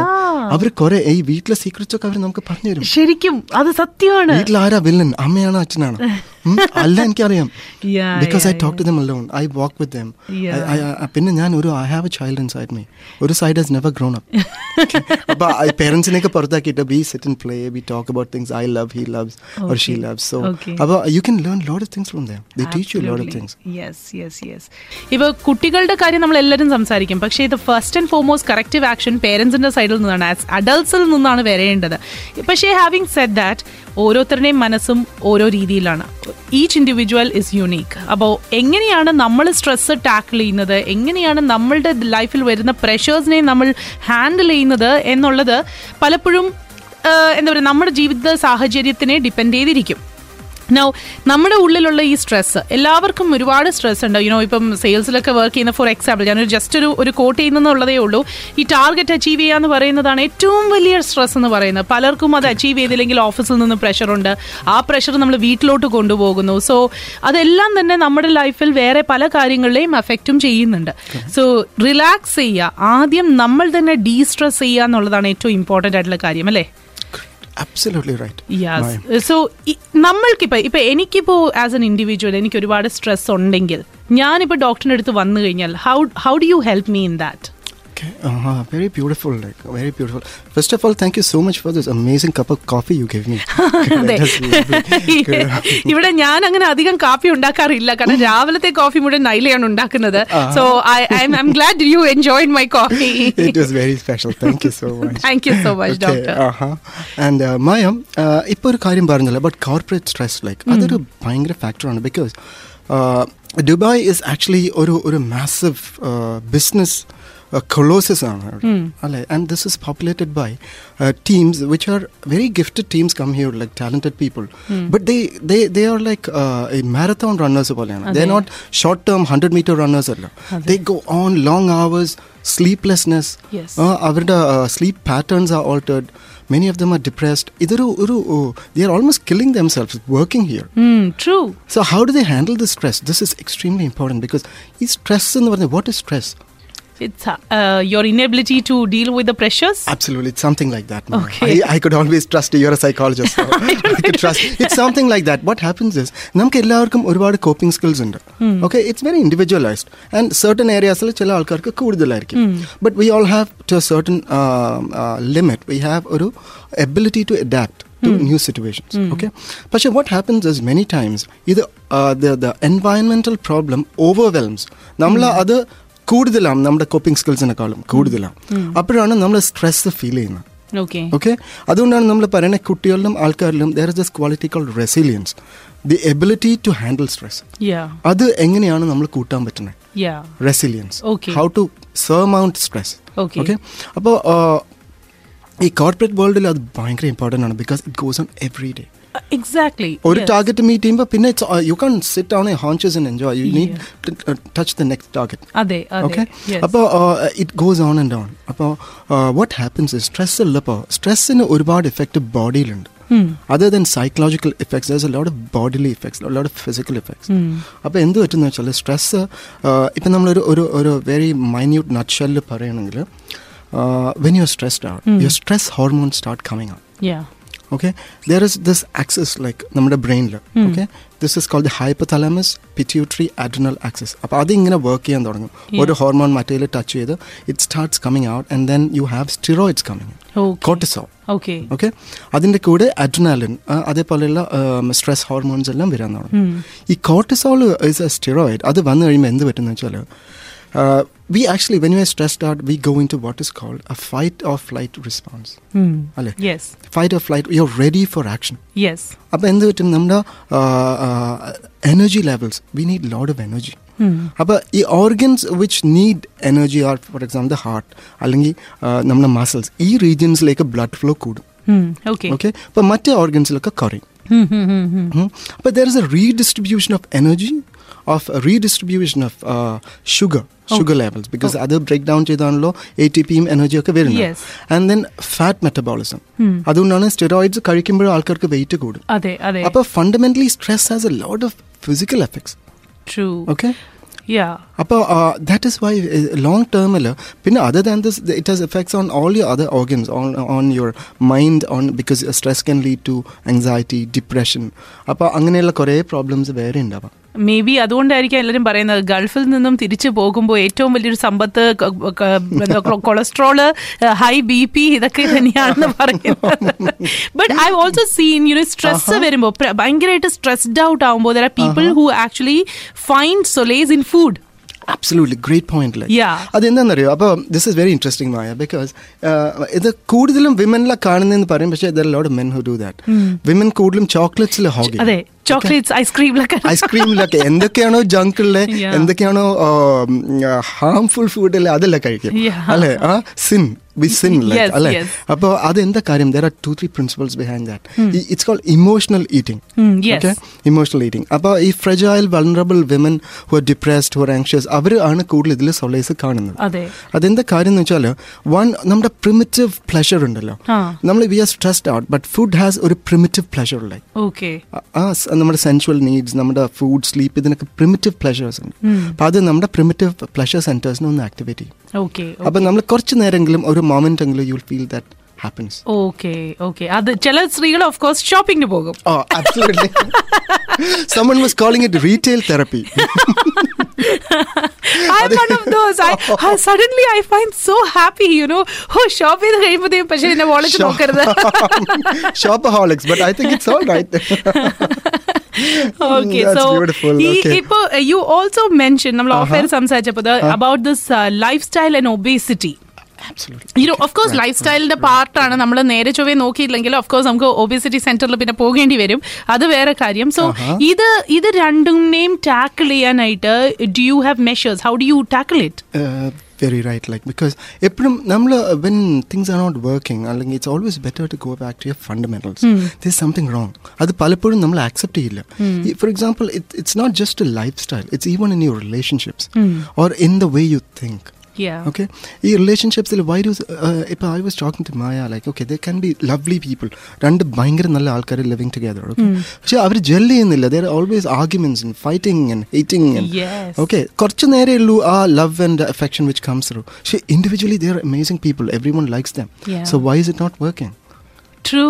അവർ കുറെ ഈ വീട്ടിലെ സീക്രറ്റ്സ് ഒക്കെ അവർ നമുക്ക് പറഞ്ഞു തരും
ശരിക്കും അത് സത്യമാണ്.
വീട്ടിൽ ആരാ വില്ലൻ അമ്മയാണോ അച്ഛനാണോ? അല്ല എനിക്കറിയാം.
Because
I talk to them alone I walk with
them.
പിന്നെ ഞാൻ ഒരു I have a child inside me ഒരു side has never grown up അപ്പൊ പേരൻസിനെയൊക്കെ പുറത്താക്കിയിട്ട് we set in play we talk about things I love he loves or
she.
Loves so
അപ്പൊ
അപ്പോൾ you can learn lot of things from them they teach you lot of things
yes yes yes ഇപ്പൊ കുട്ടികളുടെ കാര്യം നമ്മൾ എല്ലാവരും സംസാരിക്കും. പക്ഷേ ഇത് first and foremost corrective action പേരൻസിന്റെ സൈഡിൽ നിന്നാണ്. ആസ് അഡൾട്ട്സിൽ നിന്നാണ് വരേണ്ടത്. പക്ഷേ ഹാവിങ് സെറ്റ് ദാറ്റ് ഓരോരുത്തരുടെയും മനസ്സും ഓരോ രീതിയിലാണ്. ഈച്ച് ഇൻഡിവിജ്വൽ ഇസ് യുണീക്ക് അപ്പോൾ എങ്ങനെയാണ് നമ്മൾ സ്ട്രെസ് ടാക്കിൾ ചെയ്യുന്നത്? എങ്ങനെയാണ് നമ്മളുടെ ലൈഫിൽ വരുന്ന പ്രഷേഴ്സിനെ നമ്മൾ ഹാൻഡിൽ ചെയ്യുന്നത് എന്നുള്ളത് പലപ്പോഴും എന്താ പറയുക നമ്മുടെ ജീവിത സാഹചര്യത്തിനെ ഡിപ്പെൻഡ് ചെയ്തിരിക്കും. നൗ നമ്മുടെ ഉള്ളിലുള്ള ഈ സ്ട്രെസ് എല്ലാവർക്കും ഒരുപാട് സ്ട്രെസ് ഉണ്ട്. യുനോ ഇപ്പം സെയിൽസിലൊക്കെ വർക്ക് ചെയ്യുന്ന ഫോർ എക്സാമ്പിൾ ഞാനൊരു ജസ്റ്റ് ഒരു ഒരു കോട്ട് ചെയ്യുന്നതെന്നുള്ളതേ ഉള്ളൂ. ഈ ടാർഗറ്റ് അച്ചീവ് ചെയ്യുക എന്ന് പറയുന്നതാണ് ഏറ്റവും വലിയ സ്ട്രെസ് എന്ന് പറയുന്നത്. പലർക്കും അത് അച്ചീവ് ചെയ്തില്ലെങ്കിൽ ഓഫീസിൽ നിന്ന് പ്രഷറുണ്ട് ആ പ്രഷർ നമ്മൾ വീട്ടിലോട്ട് കൊണ്ടുപോകുന്നു. സോ അതെല്ലാം തന്നെ നമ്മുടെ ലൈഫിൽ വേറെ പല കാര്യങ്ങളിലെയും എഫക്റ്റും ചെയ്യുന്നുണ്ട്. സോ റിലാക്സ് ചെയ്യുക. ആദ്യം നമ്മൾ തന്നെ ഡീസ്ട്രെസ് ചെയ്യുക എന്നുള്ളതാണ് ഏറ്റവും ഇമ്പോർട്ടന്റ് ആയിട്ടുള്ള കാര്യം അല്ലേ?
അബ്സല്യൂട്ട്ലി റൈറ്റ്
യെസ് സോ നമ്മൾക്കിപ്പോൾ ഇപ്പൊ എനിക്കിപ്പോ ആസ് എൻ ഇൻഡിവിജ്വൽ എനിക്ക് ഒരുപാട് സ്ട്രെസ് ഉണ്ടെങ്കിൽ ഞാനിപ്പോൾ ഡോക്ടറിന്റെ അടുത്ത് വന്നു കഴിഞ്ഞാൽ how how do you help me in that
Okay, uh-huh, very beautiful, like very beautiful. First of all, thank you so much for this amazing cup of coffee you gave me.
ഇവിടെ ഞാൻ അങ്ങനെ അധികം കാപ്പി ഉണ്ടാക്കാറില്ല. കാരണം രാവിലത്തെ coffee മുഴുവൻ നൈലയാണ് ഉണ്ടാക്കുന്നത്. So I I'm glad you enjoy my coffee
it was very special Thank you so much.
Thank you so much doctor
and മയം ഇപ്പോൾ ഒരു കാര്യം പറഞ്ഞല്ലോ. ബട്ട് കോർപ്പറേറ്റ് സ്ട്രെസ് ലൈക്ക് അതൊരു ഭയങ്കര ഫാക്ടറാണ് ബിക്കോസ് ദുബായ് ഇസ് ആക്ച്വലി ഒരു ഒരു massive business കൊളോസസ് ആണ് അവിടെ. അല്ലേ and this is populated by teams which are very gifted teams come here like talented people but they they they are like marathon runners പോലെയാണ് they not short term hundred metre runners അല്ല they go on long hours sleeplessness
Yes.
അവരുടെ sleep patterns are altered many of them are depressed ഇതൊരു ഒരു they are almost killing them self working here
true
so how do they handle the stress this is extremely important because ഈ stress എന്ന് പറഞ്ഞാൽ what is stress
It's your inability to deal with the pressures
Absolutely, it's something like that. ma'am.
Okay.
I, I could always trust you. You're a psychologist. So I could trust. It's something like that. What happens is, നമുക്ക് എല്ലാവർക്കും ഒരുപാട് coping skills ഉണ്ട് okay it's very individualised and certain ഏരിയാസിൽ ചില ആൾക്കാർക്ക് കൂടുതലായിരിക്കും but we all have to certain limit we have ഒരു ability to adapt to new situations okay പക്ഷേ what happens is many times ഇത് uh, the the environmental problem overwhelms നമ്മൾ അത് കൂടുതലാണ് നമ്മുടെ കോപ്പിംഗ് സ്കിൽസിനെക്കാളും കൂടുതലാണ് അപ്പോഴാണ് നമ്മൾ സ്ട്രെസ് ഫീൽ ചെയ്യുന്നത്.
ഓക്കെ
ഓക്കെ അതുകൊണ്ടാണ് നമ്മൾ പറയുന്നത് കുട്ടികളിലും ആൾക്കാരിലും there is this quality call resilience the ability to handle
stress
അത് എങ്ങനെയാണ് നമ്മൾ കൂട്ടാൻ പറ്റുന്നത്
resilience.
How to surmount stress.
Okay
അപ്പോൾ ഈ കോർപ്പറേറ്റ് വേൾഡിൽ അത് ഭയങ്കര ഇമ്പോർട്ടന്റ് ആണ് because it goes on every day
exactly
ഒരു ടാർഗറ്റ് മീറ്റ് ചെയ്യുമ്പോൾ പിന്നെ you can sit on a haunches and enjoy you need touch the next target
അതെ
ഓക്കെ. അപ്പോൾ it goes on and on അപ്പോൾ വാട്ട് ഹാപ്പൻസ് സ്ട്രെസ് ഉള്ളപ്പോൾ സ്ട്രെസ്സിന് ഒരുപാട് effect ബോഡിയിലുണ്ട് other than psychological effects there lot of bodily effects lot of physical effects അപ്പോൾ എന്ത് പറ്റുന്ന വെച്ചാൽ സ്ട്രെസ് ഇപ്പം നമ്മളൊരു ഒരു ഒരു വെരി മൈന്യൂട്ട് നട്ട്ഷെല്ല് പറയുകയാണെങ്കിൽ when you stressed out your stress hormone start coming
out
yeah there is this axis like നമ്മുടെ ബ്രെയിനിൽ okay this is called the hypothalamus pituitary adrenal axis. അപ്പോൾ അതിങ്ങനെ വർക്ക് ചെയ്യാൻ തുടങ്ങും. ഒരു ഹോർമോൺ മറ്റേൽ ടച്ച് ചെയ്ത് it starts coming out and then you have steroids
coming
cortisol
okay
okay അതിന്റെ കൂടെ അഡ്രിനാലിൻ അതേപോലെയുള്ള സ്ട്രെസ് ഹോർമോൺസ് എല്ലാം വരാൻ തുടങ്ങും. ഈ കോട്ടിസോൾ ഇസ് എ സ്റ്റിറോയിഡ് അത് വന്നു കഴിയുമ്പോൾ എന്ത് പറ്റുന്ന വെച്ചാൽ we actually when you are stressed out we go into what is called a fight of flight response അല്ലേ?
Yes
fight of flight you are ready for action
yes
അപ്പോൾ എന്ത് പറ്റും? നമ്മുടെ energy levels we need load of energy അപ്പോൾ ഈ organs which need energy are for example the heart അല്ലെങ്കിൽ ആ, നമ്മുടെ മസിൽസ് ഈ റീജിയൻസിലേക്ക് ബ്ലഡ് ഫ്ലോ കൂടും.
ഓക്കെ
ഓക്കെ അപ്പോൾ മറ്റേ ഓർഗൻസിലൊക്കെ കുറയും. അപ്പോൾ there is a redistribution of energy of redistribution of sugar sugar levels because അത് ബ്രേക്ക് ഡൗൺ ചെയ്താണല്ലോ എ ടി പിയും എനർജിയും ഒക്കെ വരുന്നത്.
Yes.
And then fat metabolism അതുകൊണ്ടാണ് സ്റ്റെറോയിഡ്സ് കഴിക്കുമ്പോഴും ആൾക്കാർക്ക് വെയിറ്റ് കൂടും.
അതെ അതെ.
അപ്പോൾ fundamentally stress has a lot of physical effects
true
okay
yeah
അപ്പോൾ ദാറ്റ് ഇസ് വൈ ലോങ് ടേമിൽ പിന്നെ other than this it has effects on all your other organs on on your mind on because stress can lead to anxiety depression അപ്പോൾ അങ്ങനെയുള്ള കുറേ problems വേറെ ഉണ്ടാവാം.
May be അതുകൊണ്ടായിരിക്കും എല്ലാവരും പറയുന്നത്. ഗൾഫിൽ നിന്നും തിരിച്ചു പോകുമ്പോൾ ഏറ്റവും വലിയൊരു സമ്പത്ത് കൊളസ്ട്രോൾ ഹൈ ബി പി ഇതൊക്കെ തന്നെയാണെന്ന് പറയുന്നത്. But I also seen you stress വരുമ്പോൾ ഭയങ്കരമായിട്ട് സ്ട്രെസ്ഡ് ഔട്ട് ആകുമ്പോൾ there are people who actually find solace in food
absolutely great point
Yeah.
അതെന്താണെന്നറിയോ? അപ്പോൾ this is very interesting Maya because ഇത് കൂടുതലും വിമനിലെ കാണുന്നതെന്ന് പറയും പക്ഷേ there load men who do that women കൂടുതലും ചോക്ലേറ്റ്സിൽ
ഹോബി ചോക്ലേറ്റ്സ് ഐസ്ക്രീമിലൊക്കെ
ഐസ്ക്രീമിലൊക്കെ എന്തൊക്കെയാണോ
ജങ്കിളിലെ.
എന്തൊക്കെയാണോ ഹാംഫുൾ ഫുഡ് അതെല്ലാം കഴിക്കും. അല്ലെ? ആ സിൻ വി സിൻ
Yes,
അല്ലെ. അപ്പോൾ അതെന്താ കാര്യം? There are two three principles behind that it's called emotional
eating okay.
Emotional eating അപ്പോൾ ഈ fragile vulnerable women who are depressed who are anxious അവർ ആണ് കൂടുതൽ ഇതിൽ സൊളൈസ് കാണുന്നത്.
അതെ.
അതെന്താ കാര്യം എന്ന് വെച്ചാൽ വൺ നമ്മുടെ പ്രിമിറ്റീവ് പ്ലഷർ ഉണ്ടല്ലോ. നമ്മൾ we are stressed out but food has ഒരു പ്രിമിറ്റീവ് പ്ലഷർ ലൈക്ക് ആ നമ്മുടെ സെൻഷ്വൽ നീഡ്സ് നമ്മുടെ ഫുഡ് സ്ലീപ്പ് ഇതിനൊക്കെ പ്രിമിറ്റീവ് പ്ലഷേഴ്സ് ഉണ്ട്. അപ്പോൾ അത് നമ്മുടെ പ്രിമിറ്റീവ് പ്ലഷർ സെന്റേഴ്സിനെ ഒന്ന് ആക്ടിവേറ്റ് ചെയ്യും. അപ്പം നമ്മൾ കുറച്ച് നേരമെങ്കിലും ഒരു മൊമെന്റ് എങ്കിലും you feel that happens
okay okay അത് ചില സ്ത്രീകൾ ഓഫ് കോഴ്സ് ഷോപ്പിംഗിന് പോകും
Oh, absolutely. Someone was calling it retail therapy.
I'm one of those. I, I suddenly I find so happy, you know. Oh, shop ചെയ്ത് കഴിയുമ്പോഴത്തേക്കും പക്ഷേ എന്നെ wallet
Shop-
നോക്കരുത്
Shopaholics, but I think it's all right.
Okay
That's
so
beautiful.
ഈ
Okay.
ഇപ്പോ you also mention നമ്മൾ of air സംസാരിച്ചപ്പോൾ about this lifestyle and obesity
Absolutely.
You know of course life സ്റ്റൈലിന്റെ പാർട്ടാണ് നമ്മൾ നേരെ ചൊവ്വേ നോക്കിയില്ലെങ്കിൽ ഓഫ് കോഴ്സ് നമുക്ക് ഒബിസിറ്റി സെന്ററിൽ പിന്നെ പോകേണ്ടി വരും. അത് വേറെ കാര്യം. സോ ഇത് ഇത് രണ്ടിനെയും ടാക്കിൾ ചെയ്യാനായിട്ട് do you have measures how do you tackle
it very right like because because എപ്പോഴും നമ്മൾ when things are not working അല്ലെങ്കിൽ it's always better to go back to your fundamentals. There's something wrong അത് പലപ്പോഴും നമ്മൾ accept ചെയ്യില്ല. For example it's not just a lifestyle it's even in your relationships or in the way you think okay ഈ റിലേഷൻഷിപ്സിൽ why do ഇപ്പോൾ I was talking to Maya like okay the can be lovely people രണ്ട് ഭയങ്കര നല്ല ആൾക്കാർ living together okay പക്ഷെ അവർ gel ചെയ്യുന്നില്ല. There always arguments fighting and hating
Yes.
Okay കുറച്ച് നേരേ ഉള്ളൂ ആ love and affection which comes through പക്ഷേ individually they're amazing people every one likes them
Yeah.
So why is it not working
true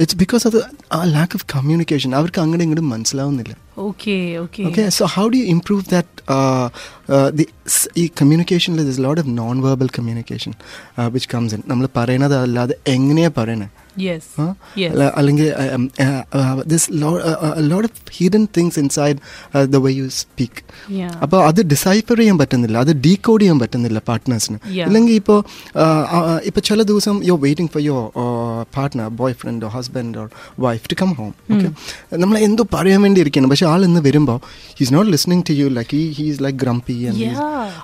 it's because അത് ആ lack of communication അവർക്ക് അങ്ങോട്ടും ഇങ്ങോട്ടും മനസ്സിലാവുന്നില്ല
okay okay
Okay, so how do you improve that? Uh, uh, the s- ഈ communication there's a lot of non-verbal communication uh, which comes in. നമ്മൾ പറയണത് അല്ലാതെ എങ്ങനെയാ പറയണേ
യെസ്
Huh?
Yes.
അല്ല- അല്ലെങ്കിൽ um, uh, uh, this lo- uh, uh, a lot of hidden things inside uh, the way you speak.
Yeah.
അപ്പോൾ അത് decipher ചെയ്യാൻ പറ്റുന്നില്ല അത് ഡീകോഡ് ചെയ്യാൻ പറ്റുന്നില്ല പാർട്ട്നേഴ്സിന്
Yeah.
ഇല്ലെങ്കിൽ ഇപ്പോൾ ഇപ്പോൾ ചില ദിവസം you waiting for your partner boyfriend or husband or wife to come home okay നമ്മൾ എന്തോ പറയാൻ വേണ്ടി ഇരിക്കണം പക്ഷെ ആൾ ഇന്ന് വരുമ്പോൾ he's not listening to you like he he's like
grumpy.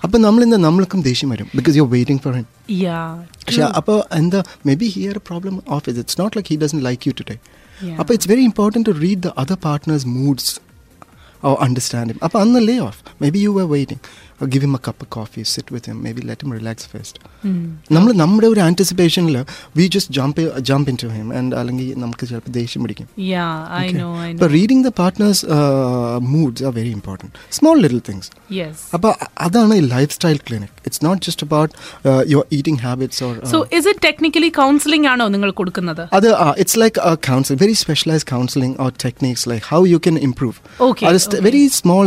അപ്പം നമ്മൾ ഇന്ന് നമ്മൾക്കും ദേഷ്യം വരും because you waiting for
him
പക്ഷേ അപ്പോൾ എന്താ maybe here are problem of it it's not like he doesn't like you today
day
അപ്പോൾ it's very important to read the other partner's moods oh understanding him അപ്പോൾ അന്ന് lay off maybe you are waiting give him a cup coffee sit with him maybe let him relax first
Mm.
നമ്മൾ നമ്മുടെ ഒരു ആന്റിസിപ്പേഷനിൽ we just jump jump into him and അല്ലെങ്കിൽ നമുക്ക് ചിലപ്പോൾ ദേഷ്യം പിടിക്കും
Yeah, I know, I know.
അപ്പോൾ reading the partner's moods are very important small little things
yes.
അപ്പോൾ അതാണ് ഈ lifestyle clinic it's not just about your eating habits or
So is it technically counseling ആണോ നിങ്ങൾ കൊടുക്കുന്നത്
other uh, it's like a counsel very specialized counseling or techniques like how you can improve
Okay,
Or a st-
okay.
very small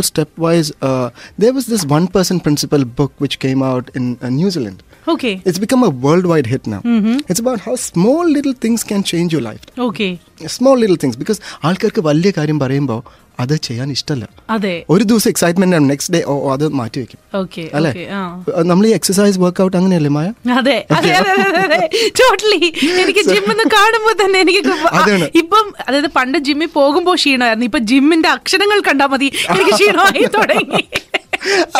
person principle book which came out in uh, new zealand.
Okay.
it's become a worldwide hit now.
Mm-hmm.
it's about how small little things can change your life.
Okay.
small little things because ആൾക്കാർക്ക് വലിയ കാര്യം പറയുമ്പോൾ അത് ചെയ്യാൻ ഇഷ്ടമല്ല.
അതെ.
ഒരു ദിവസം എക്സൈറ്റ്മെന്റ് ആണ് നെക്സ്റ്റ് ഡേ ഓ അത് മാറ്റി വെക്കും. അല്ലേ? നമ്മൾ ഈ എക്സസൈസ് വർക്ക്ഔട്ട് അങ്ങനെയല്ലേ മായ?
അതെ ടോട്ടലി എനിക്ക് ജിമ്മിന്ന് കാണുമ്പോൾ തന്നെ എനിക്ക്. ഇപ്പം അതായത് പണ്ട് ജിമ്മിൽ പോകുമ്പോൾ ക്ഷീണമായിരുന്നു. ഇപ്പൊ ജിമ്മിന്റെ അക്ഷരങ്ങൾ കണ്ടാൽ മതി. എനിക്ക് ക്ഷീണമായി തുടങ്ങി.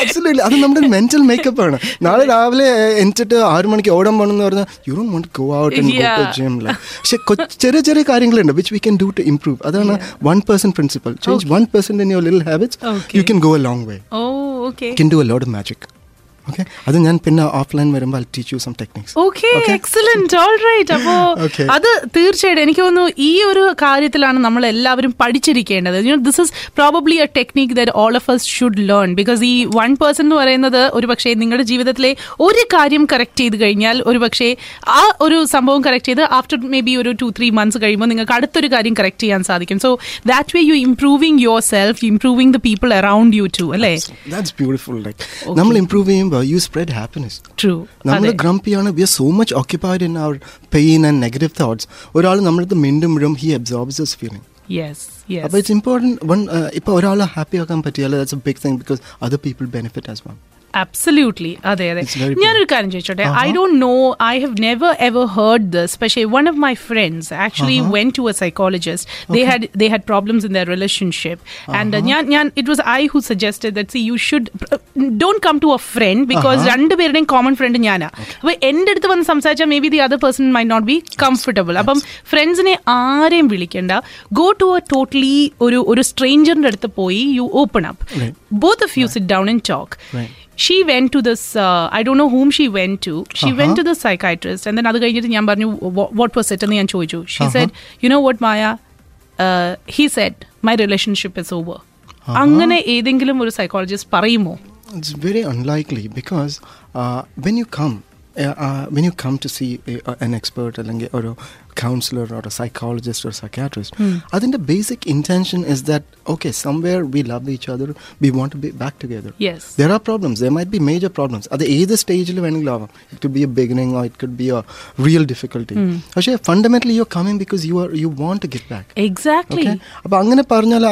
Absolutely. അത് നമ്മുടെ മെന്റൽ മേക്കപ്പ് ആണ്. നാളെ രാവിലെ എന്നിട്ട് ആറു മണിക്ക് ഓടാൻ പോകണമെന്ന് പറഞ്ഞാൽ you don't want go out and go to
Yeah.
Gym പക്ഷെ ചെറിയ ചെറിയ കാര്യങ്ങളുണ്ട് which we can do to improve അതാണ് one person principle change one person in your little habits
Okay.
You can go a long way
oh can
do do a load magic okay അത് ഞാൻ പിന്നെ offline വരുമ്പോൾ teach you some techniques
okay
Okay.
Excellent all right അപ്പോ
Okay.
അത് തീർച്ചയായിട്ടും എനിക്ക് തോന്നുന്നു ഈ ഒരു കാര്യത്തിലാണ് നമ്മൾ എല്ലാവരും പഠിച്ചിരിക്കേണ്ടത് this is probably a technique that all of us should learn because ഈ വൺ പേഴ്സൺ എന്ന് പറയുന്നത് ഒരു പക്ഷേ നിങ്ങളുടെ ജീവിതത്തിലെ ഒരു കാര്യം കറക്റ്റ് ചെയ്ത് കഴിഞ്ഞാൽ ഒരു പക്ഷേ ആ ഒരു സംഭവം കറക്റ്റ് ചെയ്ത് ആഫ്റ്റർ മേ ബി ഒരു ടു ത്രീ മന്ത്സ് കഴിയുമ്പോൾ നിങ്ങൾക്ക് അടുത്തൊരു കാര്യം കറക്റ്റ് ചെയ്യാൻ സാധിക്കും. So that way you improving yourself improving the people around you too അല്ലേ?
ദാറ്റ്സ് ബ്യൂട്ടിഫുൾ ലൈക്ക് നമ്മൾ ഇംപ്രൂവ് ചെയ്യുമ്പോൾ യു സ്പ്രെഡ് ഹാപ്പിനെസ്
ട്രൂ
നമ്മൾ ഗ്രംപിയാണ് we are so much occupied in our pain and negative thoughts ഒരാൾ നമ്മളടുത്ത് മിണ്ടുമ്പോഴും he absorbs this feeling
അപ്പൊ
അപ്പോൾ it's important one ഇപ്പോൾ ഒരാളെ ഹാപ്പി ആക്കാൻ പറ്റിയാൽ that's a big thing because other people benefit as well
absolutely അതെ അതെ.
It's very
ഞാനൊരു കാര്യം ചോദിച്ചോട്ടെ? I don't know I have never ever heard this പക്ഷേ one of my friends actually went to a psychologist they had they had problems in their relationship and ഞാൻ ഞാൻ it was I who suggested that see you should don't come to a friend because രണ്ടുപേരുടെയും common front ഞാനാ. അപ്പൊ എന്റെ അടുത്ത് വന്ന് സംസാരിച്ചാൽ maybe the other person may not be comfortable അപ്പം ഫ്രണ്ട്സിനെ ആരെയും വിളിക്കണ്ട. ഗോ ടു എ ടോട്ടലി ഒരു ഒരു സ്ട്രേഞ്ചറിന്റെ അടുത്ത് പോയി you open up
Right.
Both of you sit down and talk
Right.
she went to this uh, i don't know whom she went to she went to the psychiatrist and then അത് കഴിഞ്ഞിട്ട് ഞാൻ പറഞ്ഞു "Wha- what was it എന്ന് ഞാൻ ചോദിച്ചു she said you know what maya uh, he said my relationship is over അങ്ങനെ ഏതെങ്കിലും ഒരു സൈക്കോളജിസ്റ്റ് പറയുമോ
It's very unlikely because uh, when you come, uh, uh, when you come to see a, a- an expert അല്ലെങ്കിൽ ഒരു counselor or a psychologist or a psychiatrist. Mm. I think the basic intention is that okay, somewhere we love each other, we want to be back together.
Yes,
there are problems. There might be major problems. At the either stage of any love, it could be a beginning or it could be a real difficulty. Mm. Actually, fundamentally, you're coming because you are you want to get back.
Exactly.
Okay. But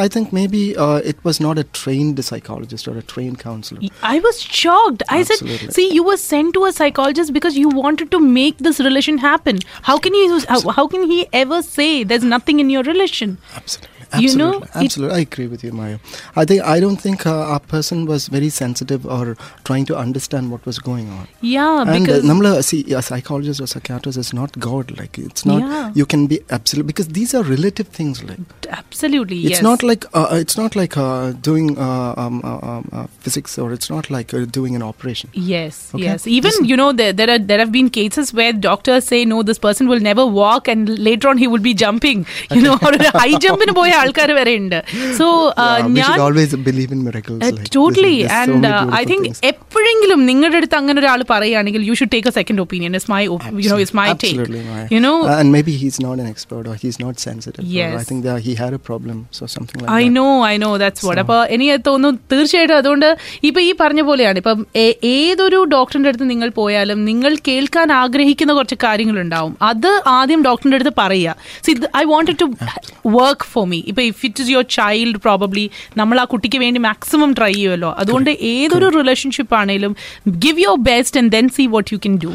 I think maybe uh, it was not a trained psychologist or a trained counselor.
I was shocked. Absolutely. I said, see, you were sent to a psychologist because you wanted to make this relation happen. How can you? How, how can he ever say there's nothing in your relation?"
Absolutely.
You know,
Absolutely. Absolutely. I agree with you, Maya. I think I don't think uh, our person was very sensitive or trying to understand what was going on.
Yeah,
and
because
uh, namla, see, a psychologist or psychiatrist is not God. Like it's not.
Yeah.
You can be absolute because these are relative things. Like
absolutely
it's
yes.
not like uh, it's not like uh, doing uh, um, uh, um, uh, physics or it's not like uh, doing an operation.
Yes,
Okay.
yes. Even you know there there are there have been cases where doctors say no, this person will never walk, and later on he will be jumping. You know, or a high jump in a boy ആൾക്കാർ വരെ ഉണ്ട്. So
Yeah,
ഞാൻ
should always believe in miracles. like, this is-
totally
and
I
think
എപ്പോഴെങ്കിലും നിങ്ങളുടെ അടുത്ത് അങ്ങനെ ഒരാൾ പറയുകയാണെങ്കിൽ you should take a second opinion is my you know is my
Absolutely, take.
You know
and and maybe he's not an expert or he's not sensitive. Sensitive
I
I think he he had a problem, so something like I.
Know I know that's what അപ്പോൾ എനിക്ക് തോന്നുന്നു തീർച്ചയായിട്ടും അതുകൊണ്ട് ഇപ്പൊ ഈ പറഞ്ഞ പോലെയാണ്. ഇപ്പം ഏതൊരു ഡോക്ടറിന്റെ അടുത്ത് നിങ്ങൾ പോയാലും നിങ്ങൾ കേൾക്കാൻ ആഗ്രഹിക്കുന്ന കുറച്ച് കാര്യങ്ങളുണ്ടാവും. അത് ആദ്യം ഡോക്ടറിന്റെ അടുത്ത് പറയുക. I wanted to work for me ഇപ്പൊ if it is your child probably നമ്മൾ ആ കുട്ടിക്ക് വേണ്ടി മാക്സിമം ട്രൈ ചെയ്യുമല്ലോ അതുകൊണ്ട് ഏതൊരു റിലേഷൻഷിപ്പ് ആണെങ്കിലും give your best and then see what you
can do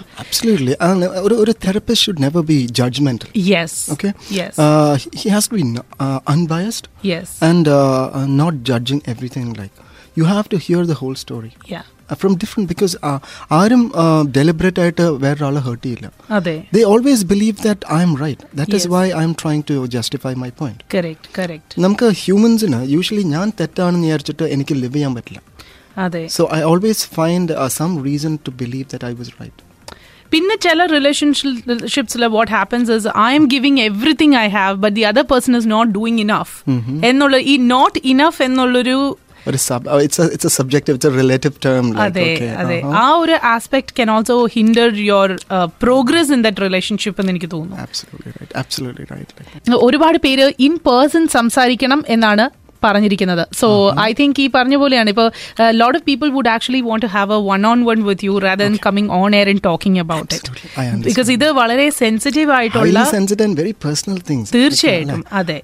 uh, ഒരു- ഒരു therapist should never be judgmental.
Yes
Okay?
Yes
Uh, to be no- uh, unbiased yes uh, uh, not judging everything. Like, you have to hear the whole story.
Yeah
Uh, from different because uh, ആരും deliberate ആയിട്ട് വേറൊരാളെ hurt ചെയ്യില്ല.
അതെ.
They always believe that i am right. That is
Yes.
why i am trying to justify my point.
Correct correct
നമുക്ക് ഹ്യൂമൻസിന് usually ഞാൻ തെറ്റാണെന്ന് വിചാരിച്ചിട്ട് എനിക്ക് ലിവ് ചെയ്യാൻ പറ്റില്ല.
അതെ.
So I always find some reason to believe that I was right
പിന്നെ ചില റിലേഷൻഷിപ്സിൽ what happens is I am giving everything I have but the other person is not doing enough എന്നുള്ള ഈ നോട്ട് ഇനഫ് എന്നുള്ളൊരു
ഒരു sub it's it's a subjective it's a relative term
അതെ അതെ. ആ ഒരു aspect can also hinder your progress in that relationship എന്ന് എനിക്ക് തോന്നുന്നു. ഒരുപാട് പേര് ഇൻ പേഴ്സൺ സംസാരിക്കണം എന്നാണ് പറഞ്ഞിരിക്കുന്നത്. സോ ഐ തിങ്ക് ഈ പറഞ്ഞ പോലെയാണ്. ഇപ്പോൾ lot of people would actually want to have a one on one with you rather than coming on air and
talking about it
because ഇത് വളരെ സെൻസിറ്റീവ് ആയിട്ടുള്ള തീർച്ചയായിട്ടും. അതെ.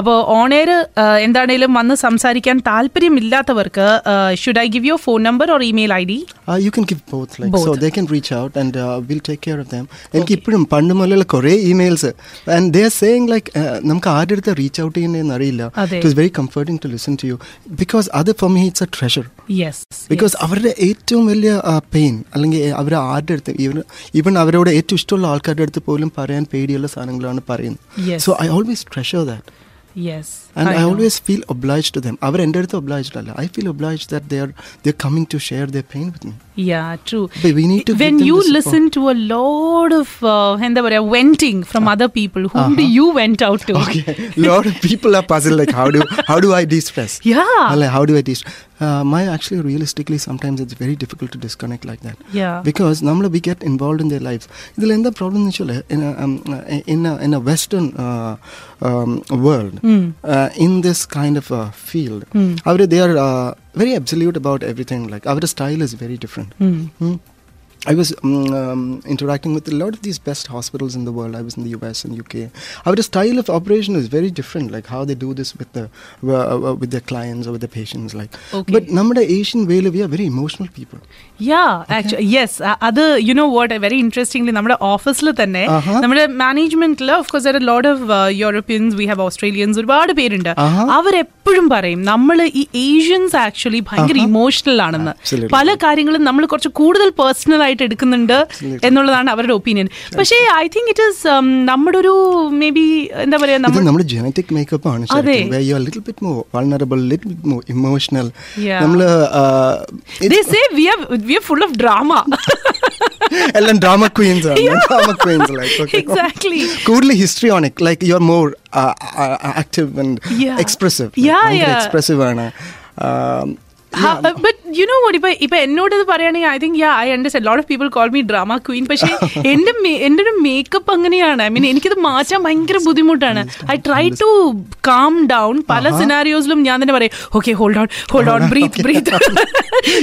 അപ്പോൾ ഓൺ എയർ എന്താണേലും വന്ന് സംസാരിക്കാൻ താല്പര്യമില്ലാത്തവർക്ക് should I give your phone number or email ID
you you can both
both,
so they so reach out and will take care of them care of them. എനിക്ക് ഇപ്പോഴും പണ്ട് മുതലുള്ള കുറേ emails and they are saying like നമുക്ക് ആരുടെ അടുത്ത് reach out ചെയ്യുന്നതെന്ന് അറിയില്ല. It is very comforting to listen to you because അത് for me it's a treasure
yes
because അവരുടെ ഏറ്റവും വലിയ പെയിൻ അല്ലെങ്കിൽ അവർ ആരുടെ അടുത്ത് ഈവൻ ഈവൻ അവരോട് ഏറ്റവും ഇഷ്ടമുള്ള ആൾക്കാരുടെ അടുത്ത് പോലും പറയാൻ പേടിയുള്ള സാധനങ്ങളാണ് പറയുന്നത്. So I always treasure that
yes
And I always feel obliged to them അവർ എൻ്റെ അടുത്ത് ഒബ്ലൈസ്ഡ് അല്ല I feel obliged that they are they coming to share the pain with me
Yeah, true.
But we need to
when
give them
you
the support.
listen to a lot of uh, എന്താ പറയാ venting from other people, whom do you vent out to?
Okay, lot of people are puzzled like how do how do I de-stress?
Yeah.
Or like, how do I de-stress? Uh, my actually realistically sometimes it's very difficult to disconnect like that.
Yeah.
Because നമ്മൾ we get involved in their lives. ഇതിൽ എന്താ problem എന്ന് വെച്ചാൽ in a, um, in a, in a western uh, um, world uh, in this kind of uh, field അവർ they are uh, very absolute about everything like our style is very different. Hmm. I was um, um, interacting with a lot of these best hospitals in the world. I was in the US and UK. Our style of operation is very different, like how they do this with the uh, uh, with their clients or with the patients. Like,
Okay.
but നമ്മുടെ Asian way, we are very emotional people.
Yeah, actually, yes. Uh, അത് you know what very interestingly നമ്മുടെ ഓഫീസിൽ തന്നെ. നമ്മുടെ മാനേജ്മെന്റിൽ of course there lot of Europeans we have Australians ഒരുപാട് പേരുണ്ട്. അവരെപ്പോഴും പറയും നമ്മൾ ഈ ഏഷ്യൻസ് ആക്ച്വലി ഭയങ്കര. ഇമോഷണൽ ആണെന്ന്
Absolutely.
പല കാര്യങ്ങളും നമ്മൾ കുറച്ച് കൂടുതൽ പേഴ്സണൽ ആയിട്ട് എടുക്കുന്നുണ്ട് എന്നുള്ളതാണ് അവരുടെ ഒപ്പീനിയൻ പക്ഷേ ഐ തിങ്ക് ഇറ്റ് ഈസ് നമ്മുടെ ഒരു മേ ബി എന്താ പറയാ
നമ്മുടെ ജനറ്റിക് മേക്കപ്പ് ആണ്
of drama.
എല്ലാം ഡ്രാമ ക്വീൻസ് ആണ്. Drama queens like
Exactly.
കൂടുതൽ histrionic like you are
more
active
and. Expressive.
Expressive ആണ്. Um,
but you know what ഇപ്പൊ ഇപ്പൊ എന്നോട് ഇത് പറയുകയാണെങ്കിൽ I think yeah I understand lot of people call me drama queen പക്ഷേ എന്റെ എന്റെ ഒരു മേക്കപ്പ് അങ്ങനെയാണ്. ഐ മീൻ എനിക്കിത് മാറ്റാൻ ഭയങ്കര ബുദ്ധിമുട്ടാണ്. I try to calm down പല സിനാരിയോസിലും ഞാൻ തന്നെ പറയും okay hold on hold on breathe breathe